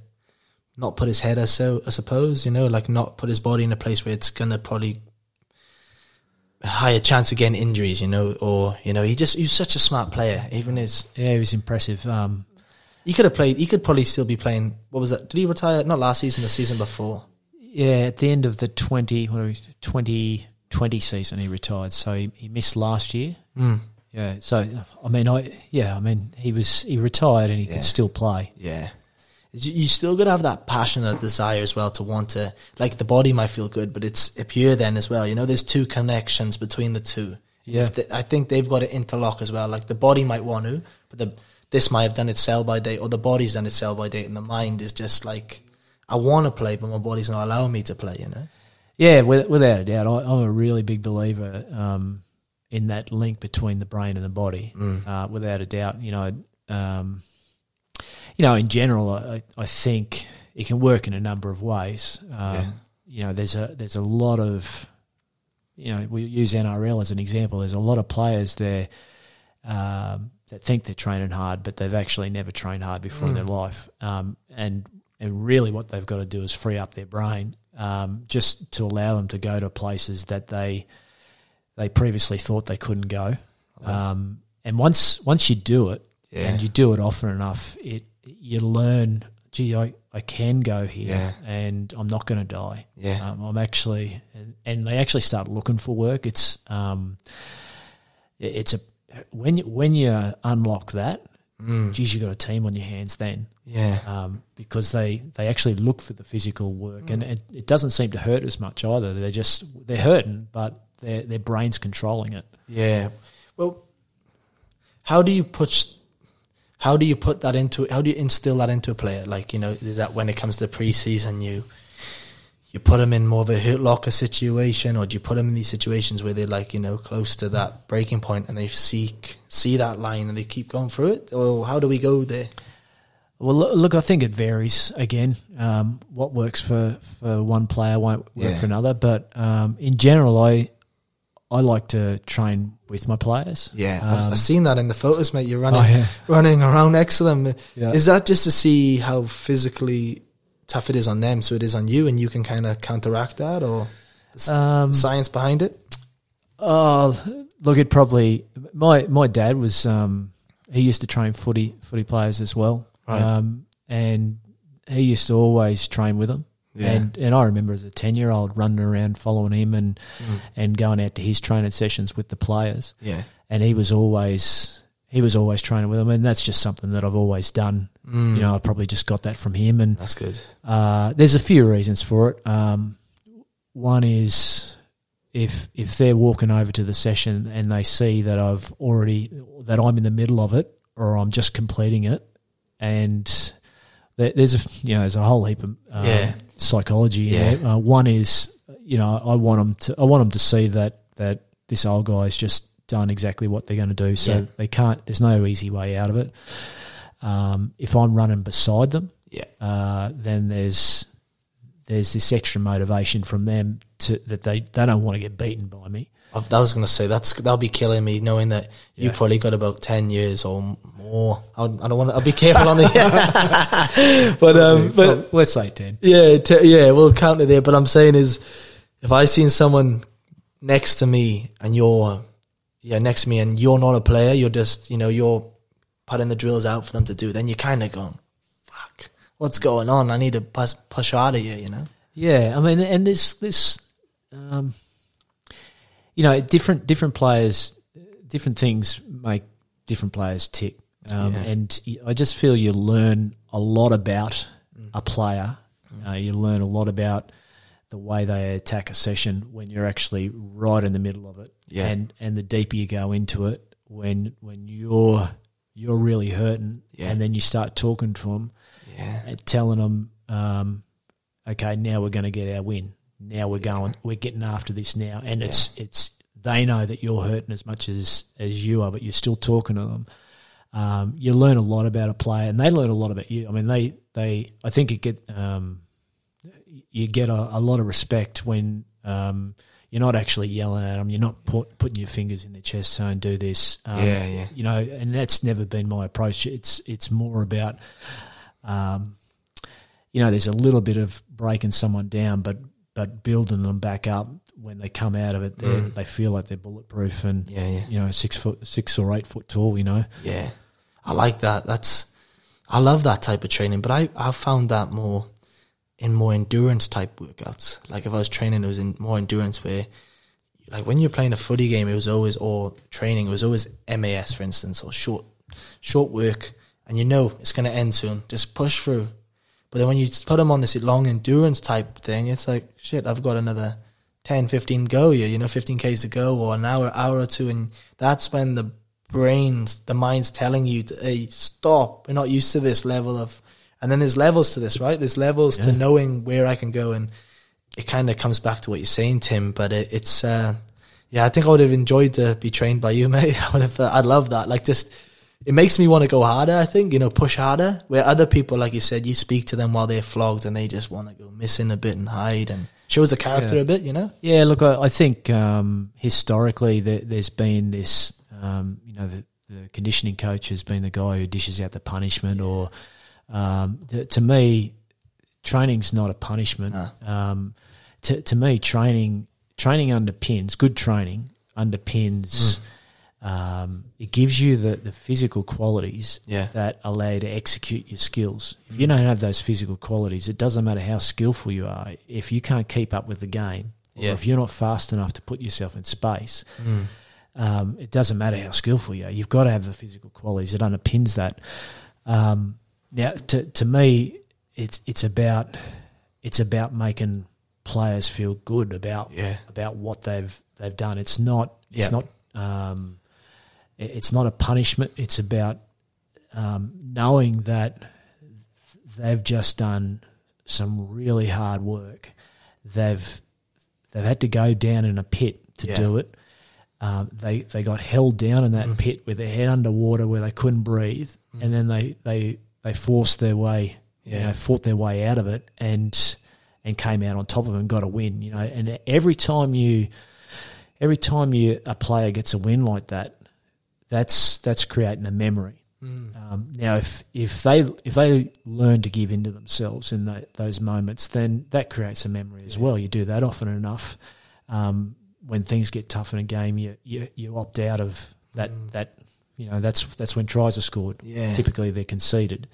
not put his head. I so I suppose you know, like not put his body in a place where it's gonna probably higher chance of getting injuries. You know, or you know, he just he's such a smart player. Even his Yeah, he was impressive. Um, he could have played. He could probably still be playing. What was that? Did he retire? Not last season. The season before. yeah, at the end of the 20, what are we, 2020 season, he retired. So he, he missed last year. Mm. Yeah. So I mean, I yeah, I mean, he was he retired and he Yeah. can still play. Yeah. You still got to have that passion, that desire as well to want to, like the body might feel good, but it's a pure then as well. You know, there's two connections between the two. Yeah. I think they've got to interlock as well. Like the body might want to, but the, this might have done its sell by date or the body's done its sell by date and the mind is just like, I want to play, but my body's not allowing me to play. You know. Yeah, without a doubt, I, I'm a really big believer um, in that link between the brain and the body. Uh, without a doubt, you know, um, you know, in general, I, I think it can work in a number of ways. Um, Yeah. You know, there's a there's a lot of, you know, we use NRL as an example. There's a lot of players there um, that think they're training hard, but they've actually never trained hard before in their life. Um, and and really, what they've got to do is free up their brain um, just to allow them to go to places that they they previously thought they couldn't go. Um, and once once you do it, Yeah. and you do it often enough, it you learn. Gee, I, I can go here, Yeah. and I'm not going to die. Yeah. Um, I'm actually, and, and they actually start looking for work. It's um, it's a when you, when you unlock that, Mm. geez, you got a team on your hands then Yeah. um, because they, they actually look for the physical work, and it, it doesn't seem to hurt as much either. They're just they're hurting, but their their brain's controlling it. Yeah. Well, how do you push? How do you put that into? How do you instill that into a player? Like you know, is that when it comes to preseason, you you put them in more of a hurt locker situation, or do you put them in these situations where they're like you know close to that breaking point and they seek see that line and they keep going through it? Or how do we go there? Well, look, I think it varies. Again, um, what works for, for one player won't work Yeah. for another. But um, in general, I I like to train with my players. Yeah, I've, Um, I've seen that in the photos, mate. You're running Oh, yeah. running around next to them. Yeah. Is that just to see how physically tough it is on them, so it is on you, and you can kind of counteract that, or Um, science behind it? Oh, look, it probably my my dad was um, he used to train footy footy players as well, Right. um, and he used to always train with them. Yeah. And and I remember as a ten year old running around following him and Mm. and going out to his training sessions with the players, Yeah, and he was always he was always training with them, and that's just something that I've always done. Mm. You know, I probably just got that from him, and that's good. uh, there's a few reasons for it. Um, one is if if they're walking over to the session and they see that I've already that I'm in the middle of it or I'm just completing it, and there's a you know there's a whole heap of um, Yeah. Psychology. Yeah. Uh, one is you know I want them to I want them to see that that this old guy's just done exactly what they're going to do, so Yeah. they can't. There's no easy way out of it. Um, if I'm running beside them, Yeah, uh, then there's there's this extra motivation from them to that they, they don't want to get beaten by me. I, was gonna say that's that'll be killing me, knowing that you probably got about ten years or more. I, I don't want. to I'll be careful on the. but um, but Well, let's say ten. Yeah, t- yeah, we'll count it there. But I'm saying is, if I seen someone next to me and you're, yeah, next to me and you're not a player, you're just, you know, you're putting the drills out for them to do, then you're kind of going, fuck, what's going on? I need to push, push out of here, you know? Yeah, I mean, and this this, um, you know, different different players, different things make different players tick, um, Yeah. and I just feel you learn a lot about a player. Uh, you learn a lot about the way they attack a session when you're actually right in the middle of it, Yeah. and and the deeper you go into it, when when you're you're really hurting, Yeah. and then you start talking to them Yeah. and telling them, um, okay, now we're going to get our win. Now we're going, we're getting after this now, and it's it's they know that you're hurting as much as as you are, but you're still talking to them. Um, you learn a lot about a player, and they learn a lot about you. I mean, they they I think it get um, you get a, a lot of respect when um, you're not actually yelling at them. You're not put, putting your fingers in their chest saying "do this." Um, Yeah, yeah. You know, and that's never been my approach. It's it's more about, um, you know, there's a little bit of breaking someone down, but but building them back up when they come out of it. They Mm. they feel like they're bulletproof and Yeah, yeah. you know six foot six or eight foot tall. You know, Yeah, I like that. That's I love that type of training, but I I found that more in more endurance type workouts. Like if I was training, it was in more endurance where, like when you're playing a footy game, it was always or training, it was always MAS for instance or short short work, and you know it's going to end soon. Just push through. But then when you put them on this long endurance type thing, it's like shit. I've got another 10, 15 go here, you know, 15 Ks to go or an hour, hour or two. And that's when the brains, the mind's telling you, to, hey, stop. We're not used to this level of And then there's levels to this, right? There's levels to knowing where I can go, and it kind of comes back to what you're saying, Tim. But it, it's, uh, yeah, I think I would have enjoyed to be trained by you, mate. I would have, uh, I'd love that. Like, just it makes me want to go harder. I think you know, push harder. Where other people, like you said, you speak to them while they're flogged, and they just want to go missing a bit and hide, and shows the character Yeah. a bit, you know. Yeah, look, I, I think um, historically there, there's been this, um, you know, the, the conditioning coach has been the guy who dishes out the punishment, or um, to, to me, training's not a punishment. No. Um, to, to me, training training underpins good training underpins. Um, it gives you the, the physical qualities Yeah. that allow you to execute your skills. If you don't have those physical qualities, it doesn't matter how skillful you are. If you can't keep up with the game, or Yeah. if you're not fast enough to put yourself in space, Mm. um, it doesn't matter how skillful you are. You've got to have the physical qualities. It underpins that. Um, now, to to me, it's it's about it's about making players feel good about Yeah. about what they've they've done. It's not it's not um, it's not a punishment. It's about um, knowing that they've just done some really hard work. They've they've had to go down in a pit to Yeah. do it. Um, they they got held down in that Mm. pit with their head underwater where they couldn't breathe, and then they they they forced their way, you know, fought their way out of it, and and came out on top of it and got a win. You know, and every time you every time you a player gets a win like that, that's that's creating a memory. Um, now, if if they if they learn to give in to themselves in that, those moments, then that creates a memory as well. You do that often enough. Um, when things get tough in a game, you you, you opt out of that that you know that's that's when tries are scored. Yeah. Typically, they're conceded.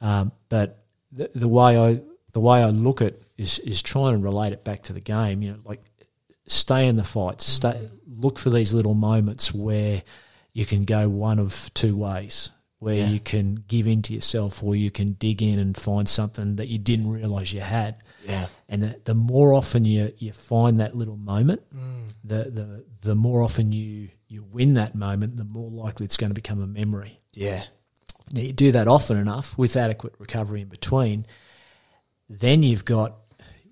Um, but the, the way I the way I look at is is trying to relate it back to the game. You know, like stay in the fight. Stay look for these little moments where you can go one of two ways. Where Yeah. you can give in to yourself, or you can dig in and find something that you didn't realize you had. Yeah. And the, the more often you, you find that little moment, Mm. the, the the more often you you win that moment, the more likely it's going to become a memory. Yeah. Now, you do that often enough with adequate recovery in between, then you've got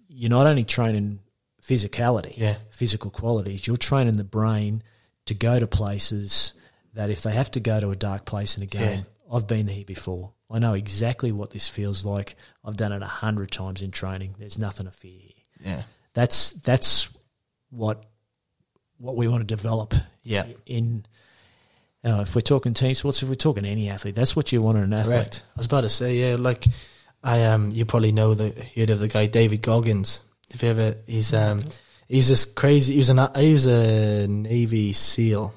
you're not only training physicality, Yeah. physical qualities, you're training the brain to go to places that if they have to go to a dark place in a game, I've been here before. I know exactly what this feels like. I've done it a hundred times in training. There's nothing to fear here. Yeah. That's that's what what we want to develop Yeah. in uh, if we're talking team sports, if we're talking any athlete, that's what you want in an athlete. Correct. I was about to say, yeah, like I um you probably know the heard of the guy David Goggins. If you ever he's um he's this crazy he was an he was a Navy SEAL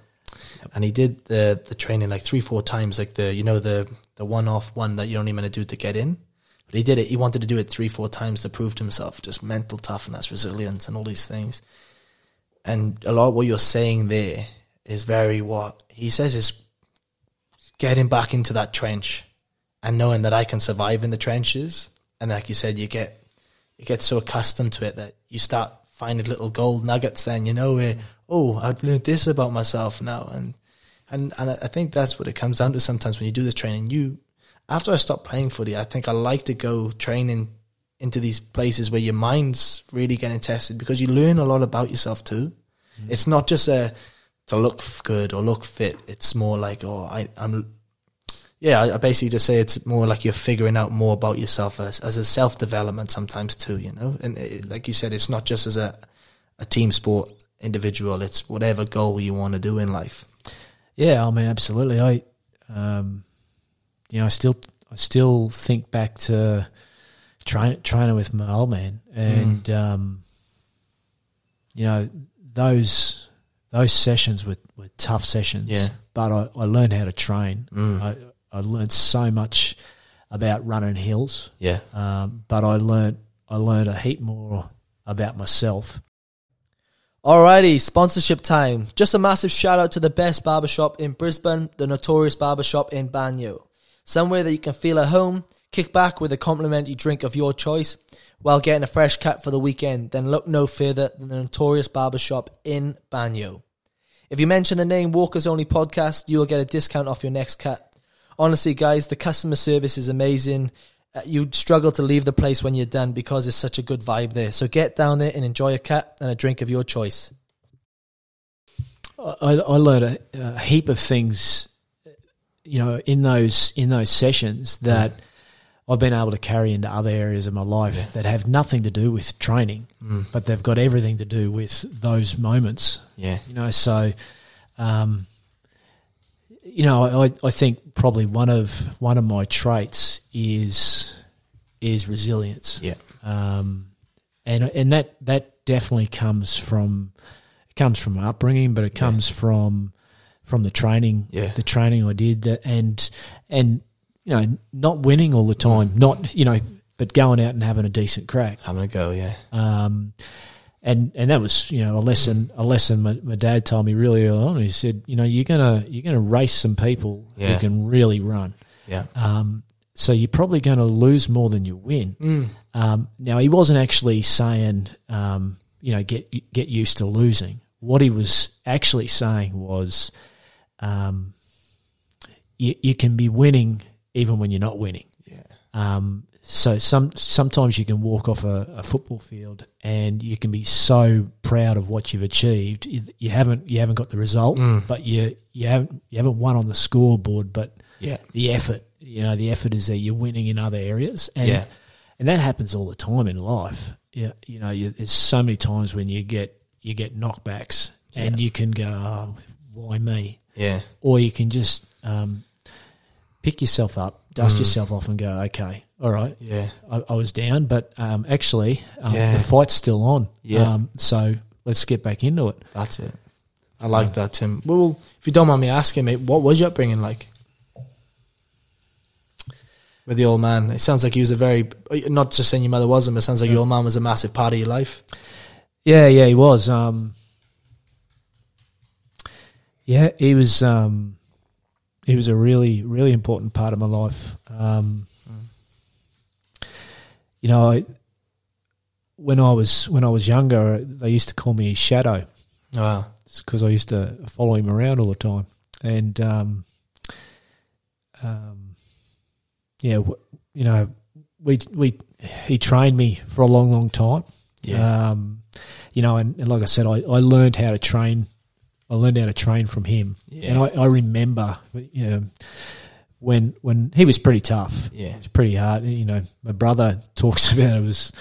and he did the the training like three, four times, like the you know, the the one off one that you're only meant to do to get in. But he did it he wanted to do it three, four times to prove to himself, just mental toughness, resilience and all these things. And a lot of what you're saying there is very what he says is getting back into that trench and knowing that I can survive in the trenches. And like you said, you get you get so accustomed to it that you start finding little gold nuggets. Then you know where oh I've learned this about myself now, and and and I think that's what it comes down to. Sometimes when you do this training, you after I stopped playing footy, I think I like to go training into these places where your mind's really getting tested because you learn a lot about yourself too. Mm-hmm. It's not just a to look good or look fit. It's more like oh I I'm yeah, I I basically just say it's more like you're figuring out more about yourself as, as a self development sometimes too, you know. And it, like you said, it's not just as a a team sport individual. It's whatever goal you want to do in life. Yeah, I mean, absolutely. I, um, you know, I still, I still think back to train, training with my old man, and um, you know, those those sessions were, were tough sessions. Yeah. but I, I learned how to train. Mm. I, I learned so much about running hills, Yeah, um, but I learned I learned a heap more about myself. Alrighty, sponsorship time. Just a massive shout out to the best barbershop in Brisbane, the Notorious Barbershop in Banyo. Somewhere that you can feel at home, kick back with a complimentary drink of your choice while getting a fresh cut for the weekend. Then look no further than the Notorious Barbershop in Banyo. If you mention the name Walkers Only Podcast, you will get a discount off your next cut. Honestly, guys, the customer service is amazing. Uh, you'd struggle to leave the place when you're done because it's such a good vibe there. So get down there and enjoy a cat and a drink of your choice. I, I learned a, a heap of things, you know, in those in those sessions that I've been able to carry into other areas of my life that have nothing to do with training, but they've got everything to do with those moments. Yeah. You know, so, um, you know, I, I think probably one of one of my traits is is resilience. Yeah. Um, and and that that definitely comes from it comes from my upbringing, but it comes from from the training, Yeah. the training I did, that, and and you know, not winning all the time, not you know, but going out and having a decent crack. Having a go, yeah. Um, and and that was you know a lesson a lesson my, my dad told me really early on. He said, you know, you're gonna you're gonna race some people Yeah. who can really run. Yeah. Um, so you're probably going to lose more than you win. Um, now he wasn't actually saying, um, you know, get get used to losing. What he was actually saying was, um, you, you can be winning even when you're not winning. Yeah. Um, so some sometimes you can walk off a, a football field and you can be so proud of what you've achieved. You, you haven't you haven't got the result, but you you haven't you haven't won on the scoreboard, but Yeah. the effort, you know, the effort is there. You're winning in other areas, and Yeah. and that happens all the time in life. Yeah, you know, you, there's so many times when you get you get knockbacks, and you can go, oh, "Why me?" Yeah. Or you can just um, pick yourself up, dust yourself off, and go, "Okay, all right, Yeah. I, I was down, but um, actually, um, Yeah. the fight's still on. Yeah. Um, so let's get back into it." That's it. I like that, Tim. Well, if you don't mind me asking, mate, what was your upbringing like? With the old man, it sounds like he was a very not just saying your mother wasn't, but it sounds like your old man was a massive part of your life. Yeah, yeah, he was. Um, yeah, he was. Um, he was a really, really important part of my life. Um, You know, I, when I was when I was younger, they used to call me Shadow Wow. because I used to follow him around all the time, and um, um, yeah, w- you know, we we he trained me for a long, long time. Yeah. Um, you know, and, and like I said, I, I learned how to train. I learned how to train from him, Yeah. and I, I remember, you know, when when he was pretty tough. Yeah. it was pretty hard. You know, my brother talks about it was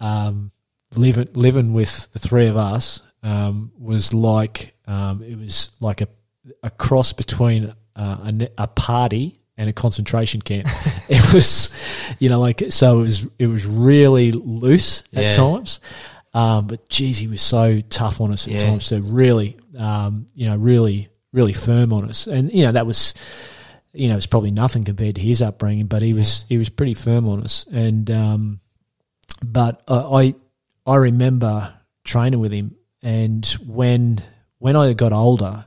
um, living living with the three of us um, was like um, it was like a a cross between uh, a, a party and a concentration camp. it was, you know, like so it was it was really loose at Yeah. times. Um, but geez, he was so tough on us at Yeah. times. So really, um, you know, really, really firm on us. And you know, that was, you know, it's probably nothing compared to his upbringing, but he was he was pretty firm on us. And um, but I I remember training with him, and when when I got older,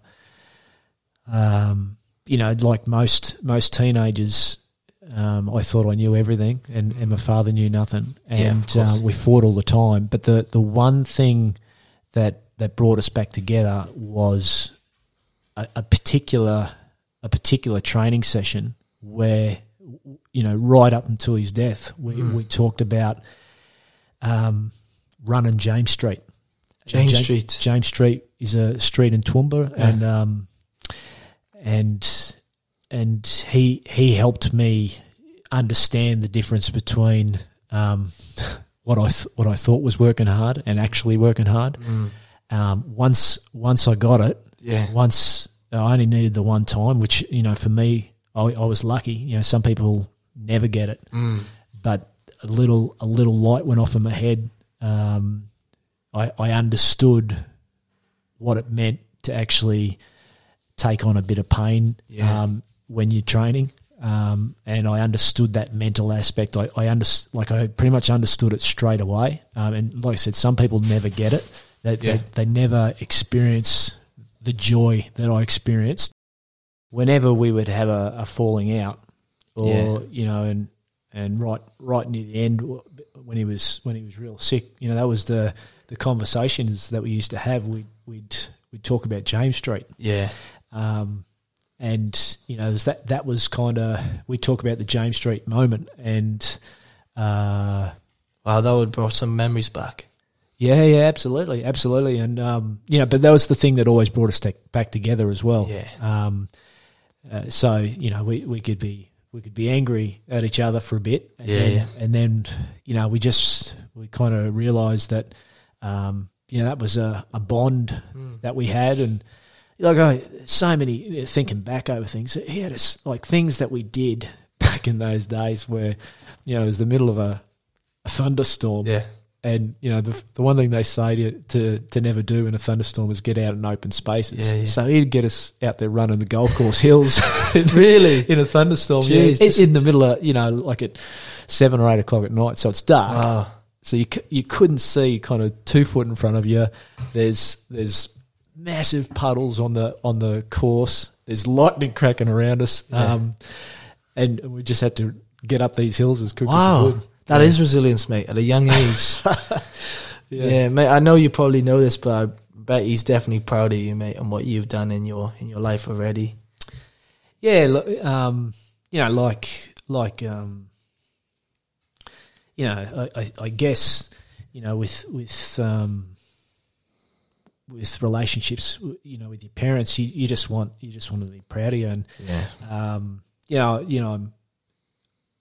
um, you know, like most most teenagers, um, I thought I knew everything, and, and my father knew nothing, and course. uh, we fought all the time. But the the one thing that that brought us back together was a, a particular a particular training session where you know right up until his death we, Hmm. we talked about um, running James Street. James Ja- Street. James Street is a street in Toowoomba, Yeah. and um, and and he he helped me understand the difference between um, what I th- what I thought was working hard and actually working hard. Um, once once I got it, Yeah. once I only needed the one time, which you know for me, I, I was lucky. You know, some people never get it, but a little a little light went off in my head. Um, I, I understood what it meant to actually take on a bit of pain Yeah. um, when you're training. Um, and I understood that mental aspect. I, I under, like I pretty much understood it straight away. Um, and like I said, some people never get it. They, Yeah. they, they never experience the joy that I experienced. Whenever we would have a, a falling out, or Yeah. you know, and and right right near the end when he was when he was real sick, you know, that was the the conversations that we used to have. We'd we'd we'd talk about James Street, Yeah. um, and you know, that that was kind of we talk about the James Street moment, and uh, Wow, that would brought some memories back. Yeah, yeah, absolutely, absolutely, and um, you know, but that was the thing that always brought us te- back together as well. Yeah. Um, uh, so you know, we, we could be we could be angry at each other for a bit, and Yeah, then, yeah. and then you know, we just we kind of realised that um, you know that was a, a bond Mm. that we had, and like I, so many thinking back over things. He had us like things that we did back in those days where you know it was the middle of a, a thunderstorm, Yeah. And you know the the one thing they say to, to to never do in a thunderstorm is get out in open spaces. Yeah, yeah. So he'd get us out there running the golf course hills. Really? in a thunderstorm, Jeez, yeah, in- just- in the middle of you know like at seven or eight o'clock at night, so it's dark. Wow. So you you couldn't see kind of two foot in front of you. There's there's massive puddles on the on the course. There's lightning cracking around us, Yeah. um, and we just had to get up these hills as quick as we could. That is resilience, mate, at a young age. yeah. mate. I know you probably know this, but I bet he's definitely proud of you, mate, and what you've done in your in your life already. Yeah, look, um, you know, like like um, you know, I, I, I guess you know with with um, with relationships, you know, with your parents, you, you just want you just want to be proud of you, and Yeah. um, you know, you know, I'm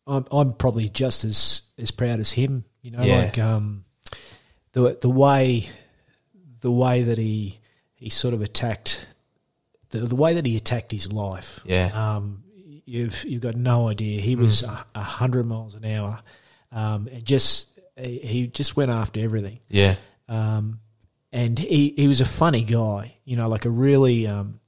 I'm I'm probably just as as proud as him. You know, Yeah. like um, the the way the way that he he sort of attacked the the way that he attacked his life. Yeah. Um, you've you've got no idea. He was a, a hundred miles an hour, um, and just he just went after everything. Yeah. Um, and he, he was a funny guy, you know, like a really, um,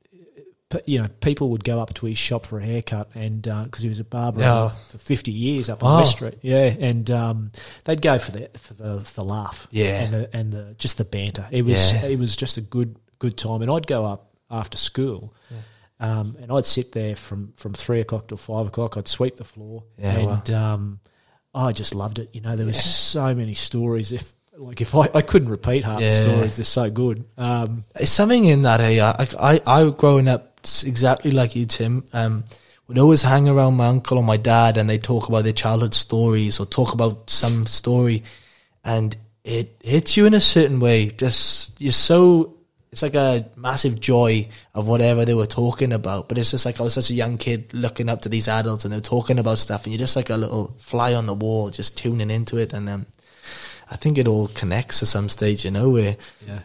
you know, people would go up to his shop for a haircut, and because he was a barber Yeah. for fifty years up on West Street, yeah, and um, they'd go for the for the, the laugh, Yeah. and the and the just the banter. It was Yeah. it was just a good good time, and I'd go up after school. Um, and I'd sit there from, from three o'clock till five o'clock. I'd sweep the floor, Yeah, and um, I just loved it. You know, there was so many stories. If like if I, I couldn't repeat half Yeah. the stories, they're so good. Um, It's something in that. Hey, I, I, I growing up s- exactly like you, Tim. Um, would always hang around my uncle or my dad, and they talk about their childhood stories or talk about some story, and it hits you in a certain way. Just you're so. It's like a massive joy of whatever they were talking about, but it's just like I was such a young kid looking up to these adults and they're talking about stuff, and you're just like a little fly on the wall, just tuning into it, and um, I think it all connects at some stage, you know, where yeah,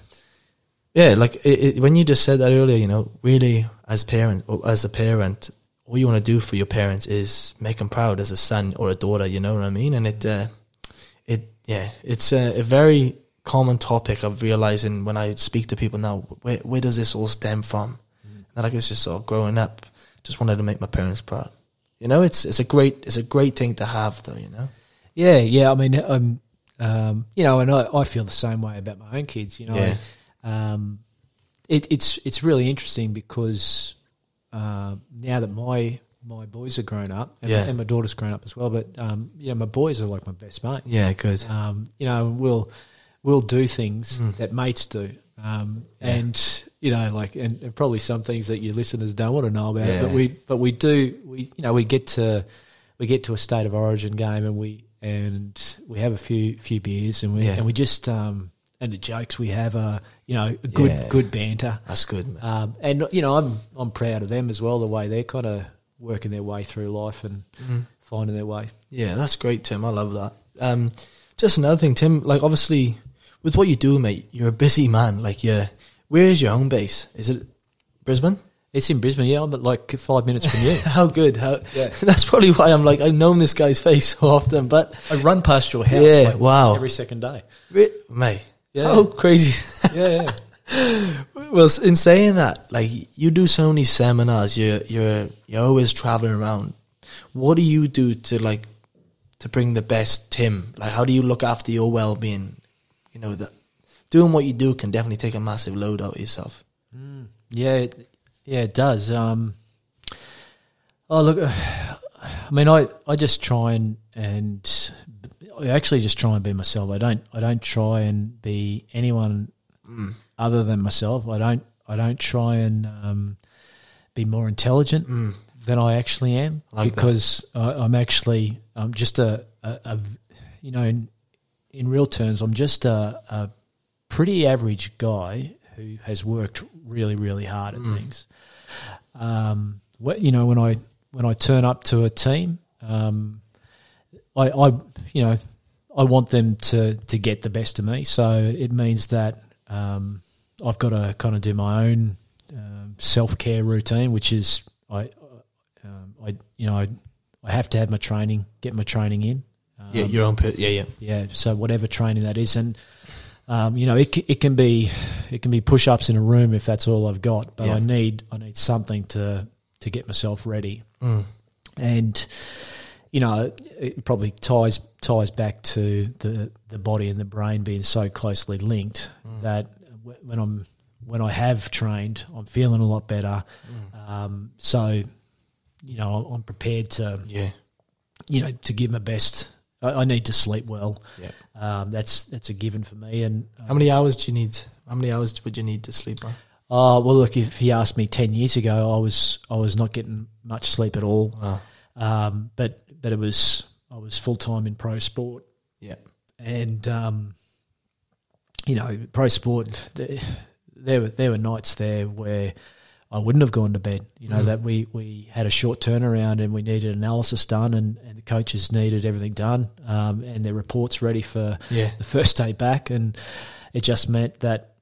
yeah, like it, it, when you just said that earlier, you know, really as parent as a parent, all you want to do for your parents is make them proud as a son or a daughter. You know what I mean? And it, uh, it, yeah, it's a, a very common topic of realizing when I speak to people now. Where where does this all stem from? And like it's just sort of growing up, just wanted to make my parents proud. You know, it's it's a great it's a great thing to have, though. You know, yeah, yeah. I mean, um, um, you know, and I, I feel the same way about my own kids. You know, Yeah. Um, it, it's it's really interesting because uh, now that my my boys are grown up and, Yeah. and my daughter's grown up as well, but um, know, my boys are like my best mates. yeah, good, um, you know, we'll we'll do things that mates do, um, Yeah. and you know, like, and, and probably some things that your listeners don't want to know about. Yeah. But we, but we do. We, you know, we get to we get to a state of origin game, and we and we have a few few beers, and we Yeah. and we just um, and the jokes we have are you know good Yeah. good banter. that's good. Man. Um, and you know, I'm I'm proud of them as well. The way they're kind of working their way through life and finding their way. Yeah, that's great, Tim. I love that. Um, just another thing, Tim. Like, obviously, with what you do, mate, you're a busy man. Like, you're, where is your home base? Is it Brisbane? It's in Brisbane, yeah. I'm at like five minutes from you. How good? How? Yeah. That's probably why I'm like I've known this guy's face so often. But I run past your house. Yeah, like, wow. every second day. re- mate, Yeah. how crazy? Yeah, yeah. well, in saying that, like you do so many seminars, you're you're you're always traveling around. What do you do to like to bring the best Tim? Like, how do you look after your well being? You know that doing what you do can definitely take a massive load out of yourself. Yeah, it, yeah, it does. Um, oh, look, I mean, I, I just try and and I actually just try and be myself. I don't I don't try and be anyone other than myself. I don't I don't try and um, be more intelligent than I actually am Mm. Like because I, I'm actually I'm just a, a, a you know in, in real terms I'm just a, a pretty average guy who has worked really really hard Mm. at things. Um, what, you know when I when I turn up to a team, um, I, I you know I want them to to get the best of me. So it means that um, I've got to kind of do my own um, self care routine, which is I um, I you know I, I have to have my training, get my training in. Um, yeah, your own. Per- yeah, yeah. yeah. So whatever training that is, and um, you know, it it can be it can be push ups in a room if that's all I've got, but Yeah. I need I need something to to get myself ready, and you know, it probably ties ties back to the the body and the brain being so closely linked that when I'm when I have trained, I'm feeling a lot better. Um, so, you know, I'm prepared to Yeah. you know, to give my best. I, I need to sleep well. Yeah. Um, that's that's a given for me. And How many hours do you need? How many hours would you need to sleep on? uh, well, look, if he asked me ten years ago, I was I was not getting much sleep at all. Wow. Um, but but it was I was full time in pro sport, Yeah. and um, you know, pro sport. There, there were there were nights there where I wouldn't have gone to bed. You know that we we had a short turnaround and we needed analysis done, and, and the coaches needed everything done, um, and their reports ready for Yeah. the first day back, and it just meant that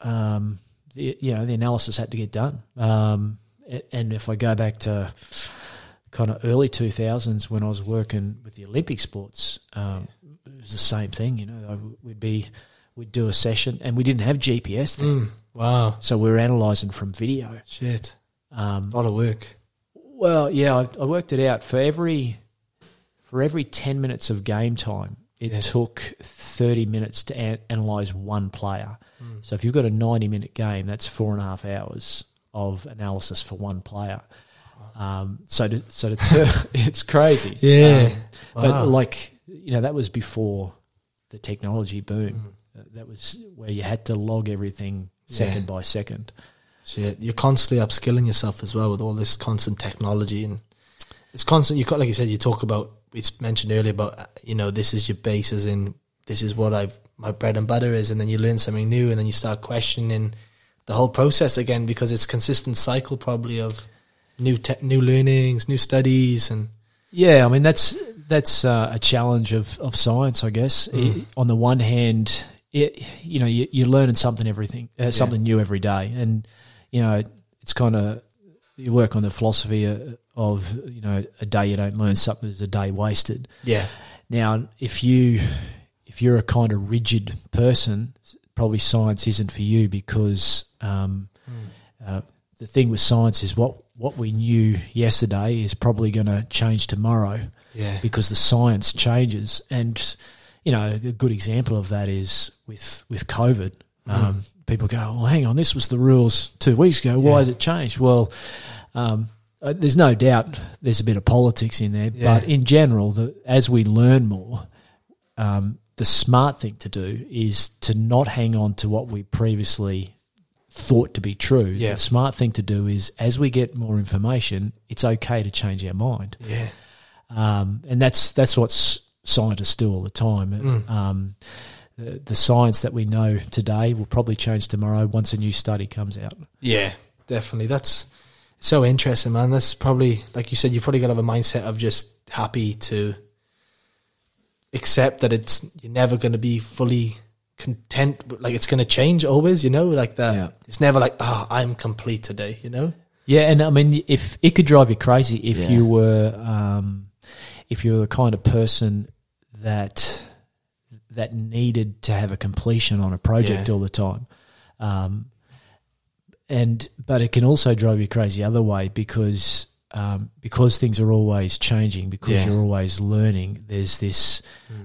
um, the, you know the analysis had to get done. Um, and if I go back to kind of early two thousands when I was working with the Olympic sports, um, it was the same thing. You know, I- we'd be we'd do a session, and we didn't have GPS then, Mm. Wow. so we were analysing from video. Shit. Um, A lot of work. well, yeah, I, I worked it out for every for every ten minutes of game time. It Yeah. took thirty minutes to an- analyze one player. So if you've got a ninety-minute game, that's four and a half hours of analysis for one player. Um, so to, so to it's crazy. Yeah. Um, Wow. but like you know, that was before the technology boom. Uh, That was where you had to log everything second by second. Shit. You're constantly upskilling yourself as well with all this constant technology and it's constant. You got, like you said, you talk about, we mentioned earlier about, you know, this is your basis in, this is what I've, my bread and butter is. And then you learn something new and then you start questioning the whole process again because it's consistent cycle probably of new, te- new learnings, new studies and Yeah, I mean that's that's uh, a challenge of, of science, I guess. I- on the one hand, it, you know you, you're learning something everything uh, something new every day, and you know it's kind of you work on the philosophy uh, of you know a day you don't learn something is a day wasted. yeah. Now, if you if you're a kind of rigid person, probably science isn't for you because um, uh, the thing with science is what what we knew yesterday is probably going to change tomorrow Yeah. because the science changes. And you know, a good example of that is with with COVID. Um, people go, "Well, hang on, this was the rules two weeks ago. Why Yeah. has it changed?" Well, um, uh, there's no doubt there's a bit of politics in there, Yeah. but in general, the, as we learn more, um, the smart thing to do is to not hang on to what we previously thought to be true. Yeah. The smart thing to do is, as we get more information, it's okay to change our mind Yeah. um, and that's that's what scientists do all the time. Um, the, the science that we know today will probably change tomorrow once a new study comes out. Yeah, definitely. That's so interesting, man. That's probably, like you said, you've probably got to have a mindset of just happy to accept that it's you're never going to be fully content. Like it's going to change always, you know. Like that. Yeah. It's never like, oh, I'm complete today. You know. Yeah, and I mean, if it could drive you crazy if Yeah. you were um, if you were the kind of person that that needed to have a completion on a project Yeah. all the time. Um, and but it can also drive you crazy the other way because um, because things are always changing because you're always learning. There's this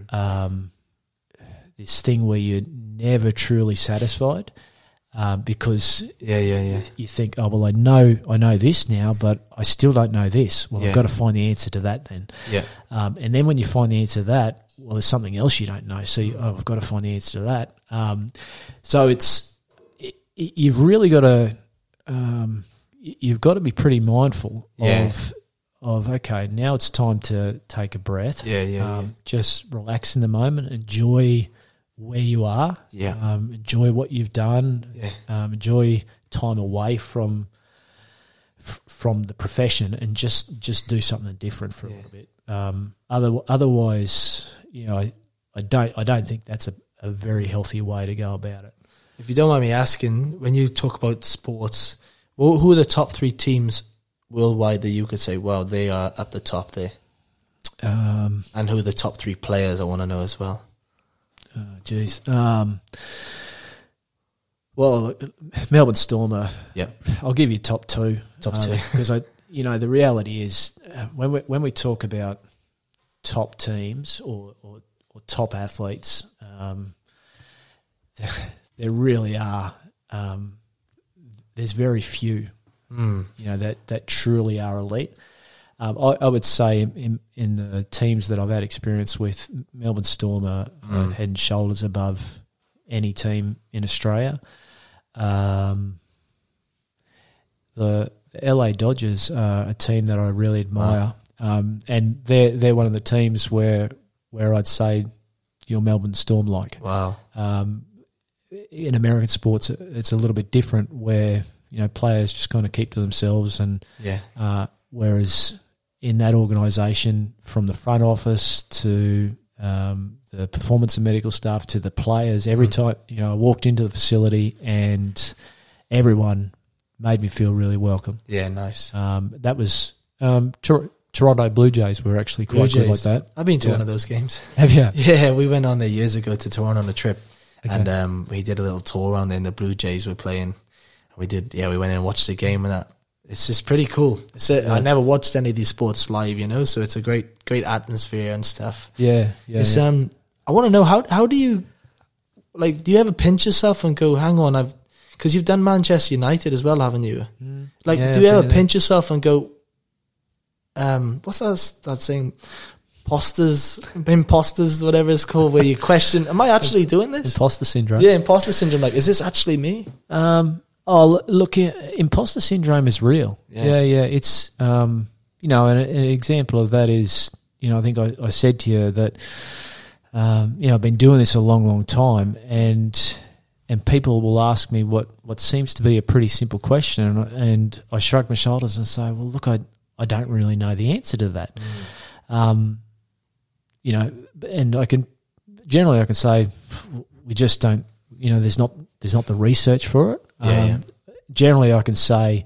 um, this thing where you're never truly satisfied um, because Yeah, yeah, yeah. you think, oh well, I know I know this now, but I still don't know this. Well, Yeah. I've got to find the answer to that then. Yeah, Um, and then when you find the answer to that, well, there's something else you don't know. So you, oh, I've got to find the answer to that. Um, so it's it, you've really got to um, you've got to be pretty mindful Yeah. of of okay, now it's time to take a breath. Yeah, yeah, um, Just relax in the moment, enjoy where you are, Yeah. um, enjoy what you've done, Yeah. um, enjoy time away from f- from the profession, and just just do something different for a little bit. Um, other otherwise, you know, I, I don't I don't think that's a, a very healthy way to go about it. If you don't mind me asking, when you talk about sports, who who are the top three teams worldwide that you could say, well, they are up the top there? Um, And who are the top three players? I want to know as well. Oh, jeez. Um, well, Melbourne Storm are. Yeah. I'll give you top two. Top two. because I, you know, the reality is uh, when we when we talk about top teams or or, or top athletes, um, there, there really are. Um, there's very few, Mm. you know, that that truly are elite. Um, I, I would say in, in, the teams that I've had experience with, Melbourne Storm are, are head and shoulders above any team in Australia. Um, the, the LA Dodgers are a team that I really admire, um, and they're they're one of the teams where where I'd say you're Melbourne Storm like. Wow. Um, in American sports, it's a little bit different where you know players just kind of keep to themselves and Yeah. uh, whereas in that organisation, from the front office to um, the performance and medical staff to the players, every time you know I walked into the facility and everyone made me feel really welcome. Yeah. Nice. Um, that was um, Tor- Toronto Blue Jays were actually quite good like that. I've been to Yeah. one of those games. Have you? Yeah, we went on there years ago to Toronto on a trip, Okay. and um, we did a little tour around there. And the Blue Jays were playing. We did, yeah. We went in and watched the game, and that it's just pretty cool. A, I Yeah. never watched any of these sports live, you know, so it's a great, great atmosphere and stuff. Yeah, yeah. it's yeah. um, I want to know how how do you like? Do you ever pinch yourself and go, "Hang on, I've," because you've done Manchester United as well, haven't you? Like, Yeah, do you ever pinch yourself and go, um, what's that, that saying? Posters, imposters, whatever it's called, where you question, am I actually doing this? Imposter syndrome. Yeah, imposter syndrome. Like, is this actually me? Um, oh, look, imposter syndrome is real. Yeah. Yeah, yeah. It's, um, you know, an, an example of that is, you know, I think I, I said to you that, um, you know, I've been doing this a long, long time, and and people will ask me what what seems to be a pretty simple question, and, I- and I shrug my shoulders and say, well, look, I I don't really know the answer to that. Um, you know, and I can generally I can say we just don't. You know, there's not there's not the research for it. Um, Yeah, yeah. Generally, I can say,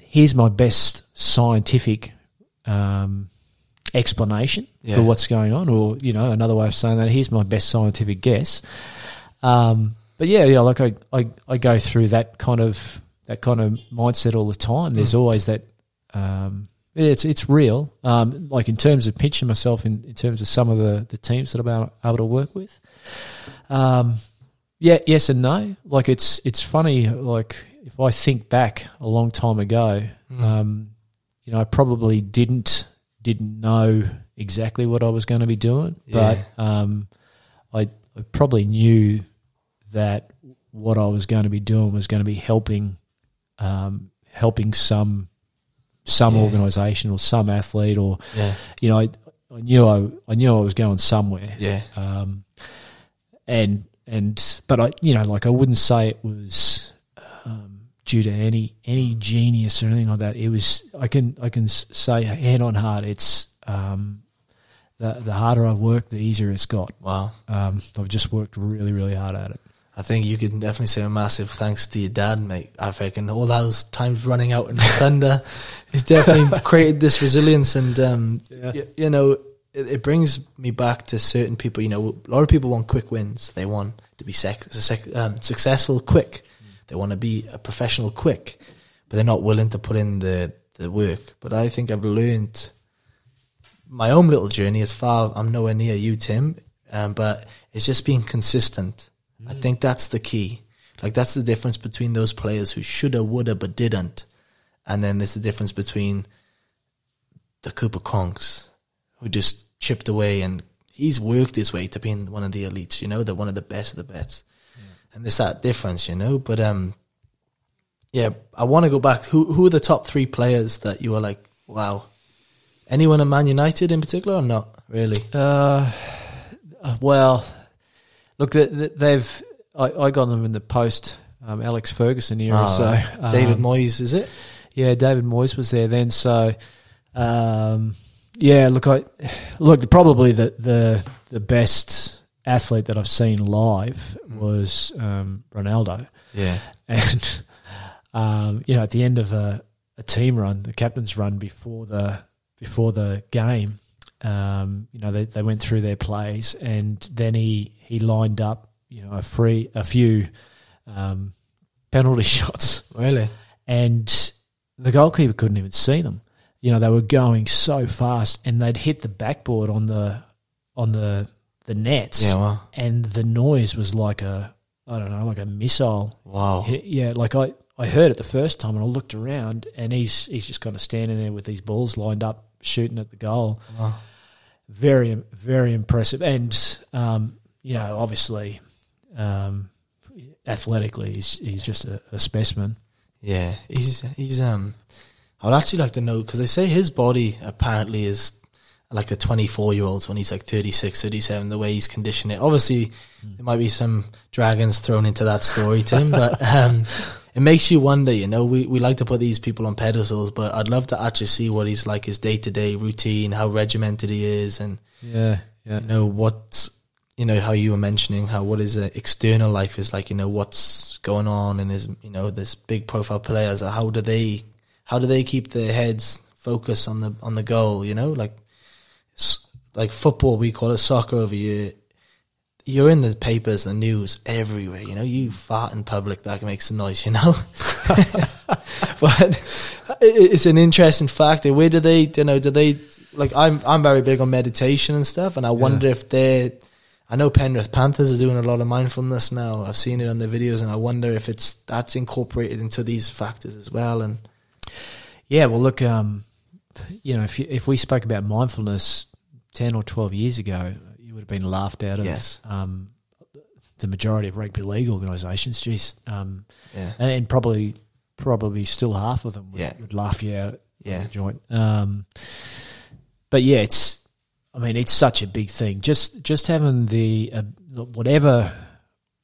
here's my best scientific um, explanation Yeah. for what's going on, or you know, another way of saying that, here's my best scientific guess. Um, but yeah, yeah, like I, I, I go through that kind of that kind of mindset all the time. There's always that. Um, it's it's real. Um, like in terms of pinching myself in, in terms of some of the, the teams that I'm able to work with. Um, yeah, yes and no. Like it's it's funny. Like if I think back a long time ago, um, you know, I probably didn't didn't know exactly what I was going to be doing, Yeah. but um, I, I probably knew that what I was going to be doing was going to be helping um, helping some some Yeah. organisation or some athlete or Yeah, you know I, I knew I I knew I was going somewhere yeah, um, and and but I you know like I wouldn't say it was um, due to any any genius or anything like that. It was I can I can say hand on heart. It's um, the the harder I've worked, the easier it's got. wow. Um, I've just worked really really hard at it. I think you can definitely say a massive thanks to your dad, mate. I reckon all those times running out in the thunder, he's definitely created this resilience, and um, y- you know, it, it brings me back to certain people. You know, a lot of people want quick wins. They want to be sec- sec- um, successful quick. They want to be a professional quick, but they're not willing to put in the the work. But I think I've learned my own little journey as far I'm nowhere near you, Tim. Um, but it's just being consistent. I think that's the key. Like that's the difference between those players who shoulda, woulda, but didn't, and then there's the difference between the Cooper Cronks who just chipped away and he's worked his way to being one of the elites. You know, they're one of the best of the best, and there's that difference. You know, but um, Yeah, I want to go back. Who who are the top three players that you were like, wow? Anyone at Man United in particular, or not really? Uh, uh, well, look, they, they- they've. I, I got them in the post um, Alex Ferguson era. Ah, so right. David um, Moyes, is it? Yeah, David Moyes was there then. So, um, yeah, look, I look probably the the the best athlete that I've seen live was um, Ronaldo, Yeah, and um, you know, at the end of a, a team run, the captain's run before the before the game, um, you know, they they went through their plays, and then he he lined up, you know, a free a few um, penalty shots really. and the goalkeeper couldn't even see them. You know, they were going so fast, and they'd hit the backboard on the on the the nets, Yeah, wow, and the noise was like a I don't know, like a missile. wow. Yeah, like I, I heard it the first time, and I looked around, and he's he's just kind of standing there with these balls lined up, shooting at the goal. wow. Very very impressive, and um, you know, obviously, um, athletically, he's he's just a, a specimen. Yeah, he's he's um. I'd actually like to know because they say his body apparently is like a 24 year old's when he's like 36, 37. The way he's conditioned it, obviously, there might be some dragons thrown into that story, Tim, but um, it makes you wonder. You know, we we like to put these people on pedestals, but I'd love to actually see what he's like, his day to day routine, how regimented he is, and Yeah, yeah. you know what you know how you were mentioning how what his uh, external life is like you know what's going on in his you know this big profile players how do they how do they keep their heads focused on the on the goal you know? Like like football we call it soccer over here. You're in the papers the news everywhere you know? You fart in public that makes a noise you know? But it's an interesting fact where do they you know do they like I'm I'm very big on meditation and stuff and I wonder if they're I know Penrith Panthers are doing a lot of mindfulness now. I've seen it on their videos, and I wonder if it's that's incorporated into these factors as well. And Yeah, well, look, um, you know, if you, if we spoke about mindfulness ten or twelve years ago, you would have been laughed out of Yes. um, the majority of rugby league organisations. Jeez, um, yeah, and, and probably probably still half of them would, Yeah. would laugh you out yeah, the joint. Um, but yeah, it's. I mean, it's such a big thing. Just just having the uh, whatever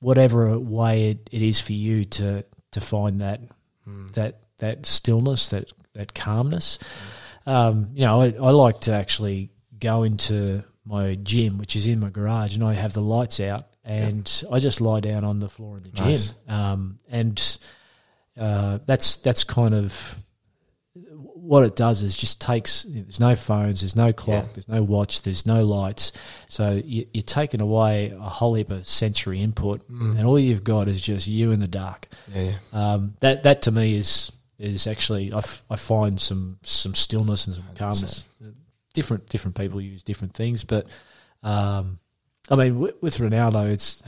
whatever way it, it is for you to to find that Mm. that that stillness, that that calmness. Um, you know, I, I like to actually go into my gym, which is in my garage, and I have the lights out, and I just lie down on the floor in the gym, Nice. um, and uh, that's that's kind of what it does is just takes. There's no phones, there's no clock, Yeah. there's no watch, there's no lights, so you, you're taking away a whole heap of sensory input, Mm. and all you've got is just you in the dark. yeah, yeah. Um, that that to me is is actually I, f- I find some some stillness and some calmness. Different different people use different things, but um, I mean with, with Ronaldo, it's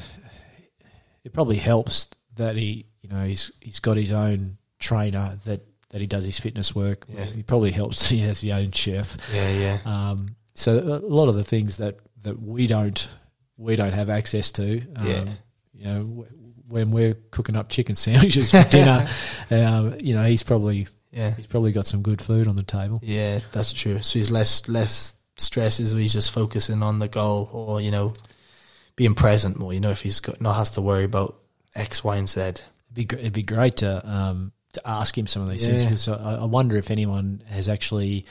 it probably helps that he you know he's he's got his own trainer that that he does his fitness work. Yeah. He probably helps he has his own chef. yeah, yeah. Um, so a lot of the things that, that we don't we don't have access to. Um, Yeah. You know, w- when we're cooking up chicken sandwiches for dinner, um, you know, he's probably Yeah, he's probably got some good food on the table. yeah, that's true. So he's less less stresses. He's just focusing on the goal, or you know, being present more. You know, if he's got not has to worry about X, Y, and Z. It'd be gr- it'd be great to um, to ask him some of these things Yeah. because I, I wonder if anyone has actually.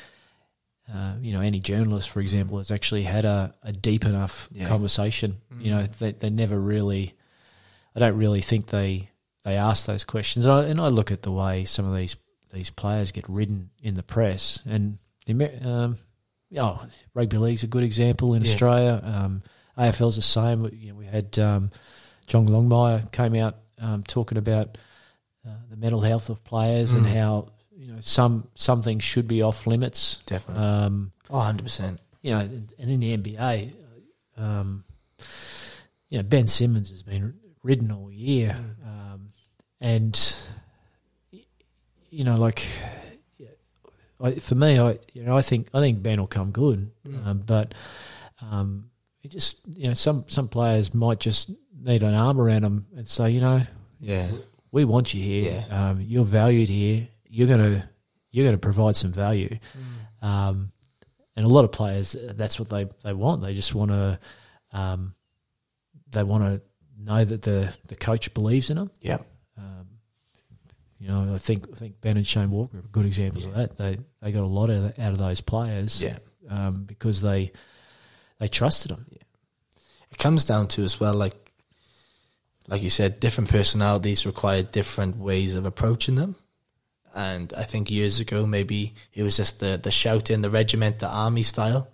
Uh, you know, any journalist, for example, has actually had a, a deep enough Yeah. conversation. You know, they, they never really, I don't really think they they ask those questions. And I, and I look at the way some of these these players get ridden in the press, and the Amer- um, oh, rugby league's a good example in Yeah. Australia. Um, AFL's the same. You know, we had um, John Longmire came out um, talking about uh, the mental health of players and Mm. how you know some some things should be off limits. Definitely. Um, Oh, 100 percent. you know, and in the NBA, um, you know, Ben Simmons has been ridden all year, um, and you know, like I, for me, I you know, I think I think Ben will come good, um, but um, it just you know, some some players might just need an arm around them and say, you know, Yeah, we want you here. Yeah. Um, you're valued here. You're gonna you're gonna provide some value. Mm. Um, and a lot of players, that's what they, they want. They just want to um, they want to know that the the coach believes in them. Yeah. Um, you know, I think I think Ben and Shane Walker are good examples of that. They they got a lot out of, out of those players. Yeah. Um, because they they trusted them. It comes down to as well, like like you said, different personalities require different ways of approaching them. And I think years ago, maybe it was just the the shouting, the regiment, the army style.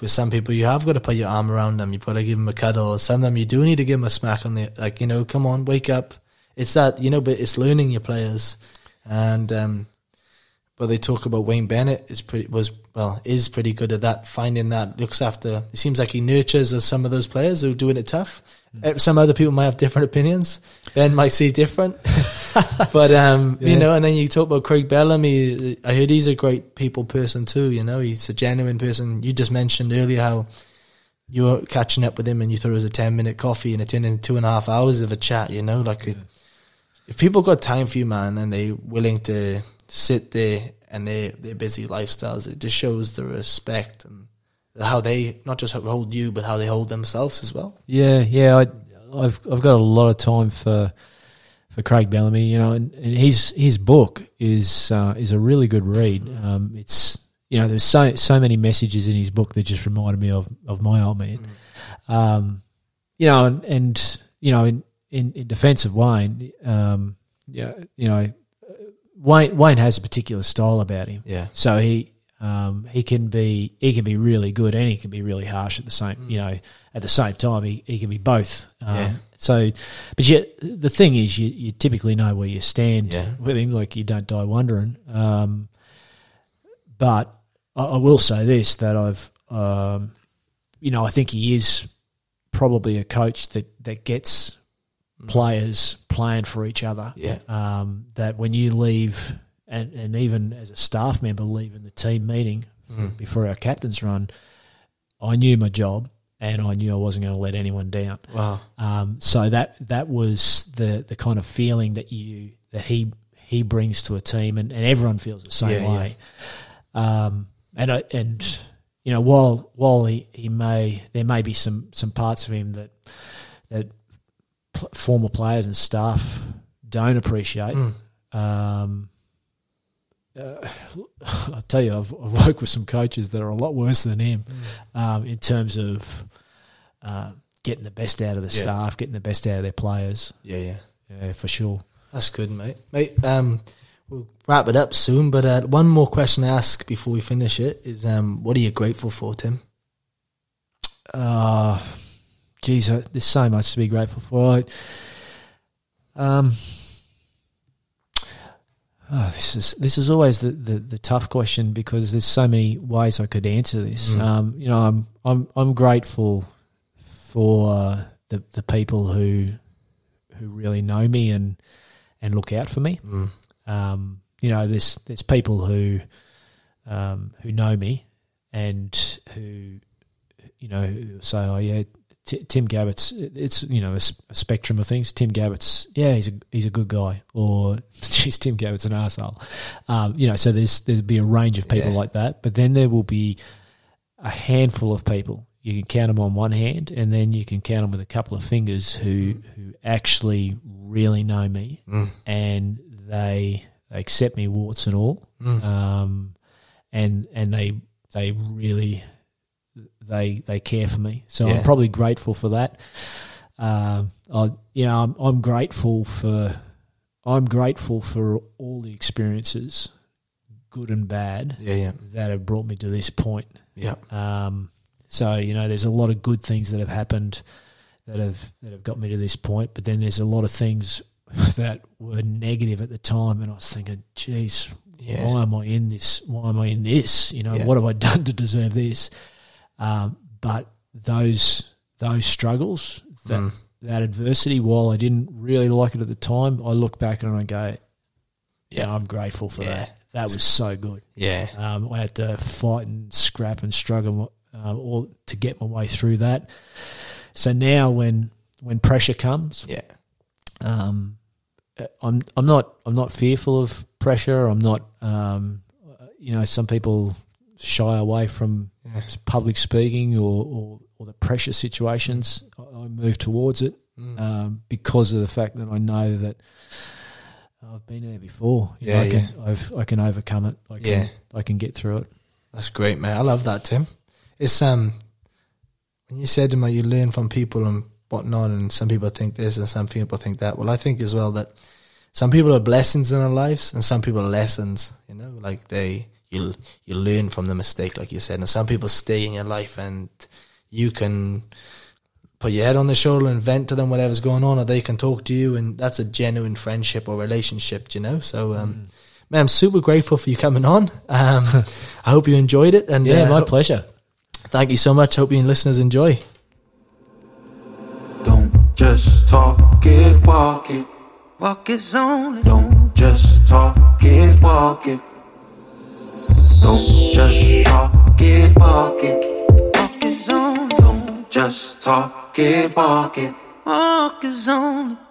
With some people, you have got to put your arm around them. You've got to give them a cuddle. Some of them, you do need to give them a smack on the like. You know, come on, wake up. It's that you know, but it's learning your players. And um, but they talk about Wayne Bennett is pretty was well is pretty good at that. Finding that looks after. It seems like he nurtures some of those players who are doing it tough. Uh, Some other people might have different opinions. Ben might see different, but um, you know. And then you talk about Craig Bellamy. I heard he's a great people person too. You know, he's a genuine person. You just mentioned earlier how you were catching up with him and you thought it was a ten minute coffee and it turned into two and a half hours of a chat. You know, like it, if people got time for you, man, and they're willing to sit there and their their busy lifestyles, it just shows the respect and how they not just hold you, but how they hold themselves as well. Yeah, yeah. I, I've I've got a lot of time for for Craig Bellamy, you know, and, and his his book is uh, is a really good read. Um, it's you know, there's so so many messages in his book that just reminded me of of my old man. Um, you know, and, and you know, in, in, in defence of Wayne, um, yeah, you know, Wayne Wayne has a particular style about him. Yeah, So he um, he can be he can be really good and he can be really harsh at the same you know at the same time he, he can be both. Um, Yeah. So, but yet the thing is you, you typically know where you stand Yeah. with him, like you don't die wondering. Um, but I, I will say this that I've um, you know I think he is probably a coach that that gets players playing for each other yeah, um, that when you leave, and, and even as a staff member leaving the team meeting Mm. before our captain's run, I knew my job and I knew I wasn't going to let anyone down. wow, Um, so that that was the the kind of feeling that you that he he brings to a team, and, and everyone feels the same Yeah, yeah. way. Um, and I, and you know, while while he, he may there may be some some parts of him that that pl- former players and staff don't appreciate. Mm. Um, uh, I'll tell you, I've, I've worked with some coaches that are a lot worse than him um, in terms of uh, getting the best out of the Yeah. staff, getting the best out of their players. yeah, yeah. Yeah, for sure. That's good, mate. Mate, um, we'll wrap it up soon, but uh, one more question to ask before we finish it is, um, what are you grateful for, Tim? Uh, geez, there's so much to be grateful for. I, um, oh, this is this is always the, the, the tough question because there's so many ways I could answer this. Mm. Um, you know, I'm I'm I'm grateful for uh, the the people who who really know me and and look out for me. Mm. Um, you know, there's there's people who um, who know me and who you know who say, "Oh yeah, T- Tim Gabbett's." It's you know a, s- a spectrum of things. Tim Gabbett's, yeah, he's a he's a good guy, or geez, Tim Gabbett's an asshole. Um, you know, so there's there'll be a range of people Yeah. like that, but then there will be a handful of people. You can count them on one hand, and then you can count them with a couple of fingers who who actually really know me Mm. and they, they accept me warts and all, Mm. um, and and they they really they they care for me. So Yeah. I'm probably grateful for that. Um, I you know I'm, I'm grateful for I'm grateful for all the experiences, good and bad, Yeah, yeah, that have brought me to this point. yeah, Um, so you know, there's a lot of good things that have happened that have that have got me to this point, but then there's a lot of things that were negative at the time, and I was thinking, geez, yeah. why am I in this? Why am I in this? You know, Yeah. what have I done to deserve this? Um, but those those struggles, that Mm. that adversity, while I didn't really like it at the time, I look back and I go, yeah. I'm grateful for Yeah. that. That was so good. Yeah, Um, I had to fight and scrap and struggle uh, all to get my way through that. So now, when when pressure comes, yeah, um, I'm I'm not I'm not fearful of pressure. I'm not um, you know some people shy away from Yeah. public speaking or, or, or the pressure situations. I, I move towards it Mm. um, because of the fact that I know that I've been there before. You know, Yeah, I can I've, I can overcome it. I can Yeah. I can get through it. That's great, mate. I love that, Tim. It's um when you said to me you learn from people and whatnot, and some people think this and some people think that. Well, I think as well that some people are blessings in our lives and some people are lessons. You know, like they you you learn from the mistake, like you said, and some people stay in your life and you can put your head on their shoulder and vent to them whatever's going on, or they can talk to you, and that's a genuine friendship or relationship. You know, so. um Man, I'm super grateful for you coming on. Um, I hope you enjoyed it, and Yeah, uh, my ho- pleasure. Thank you so much. Hope you and listeners enjoy. Don't just talk it, walk it. Walkers Only. Don't just talk it, walk it. Don't just talk it, walk it. Walkers Only. Don't just talk it, walk it. Walkers Only.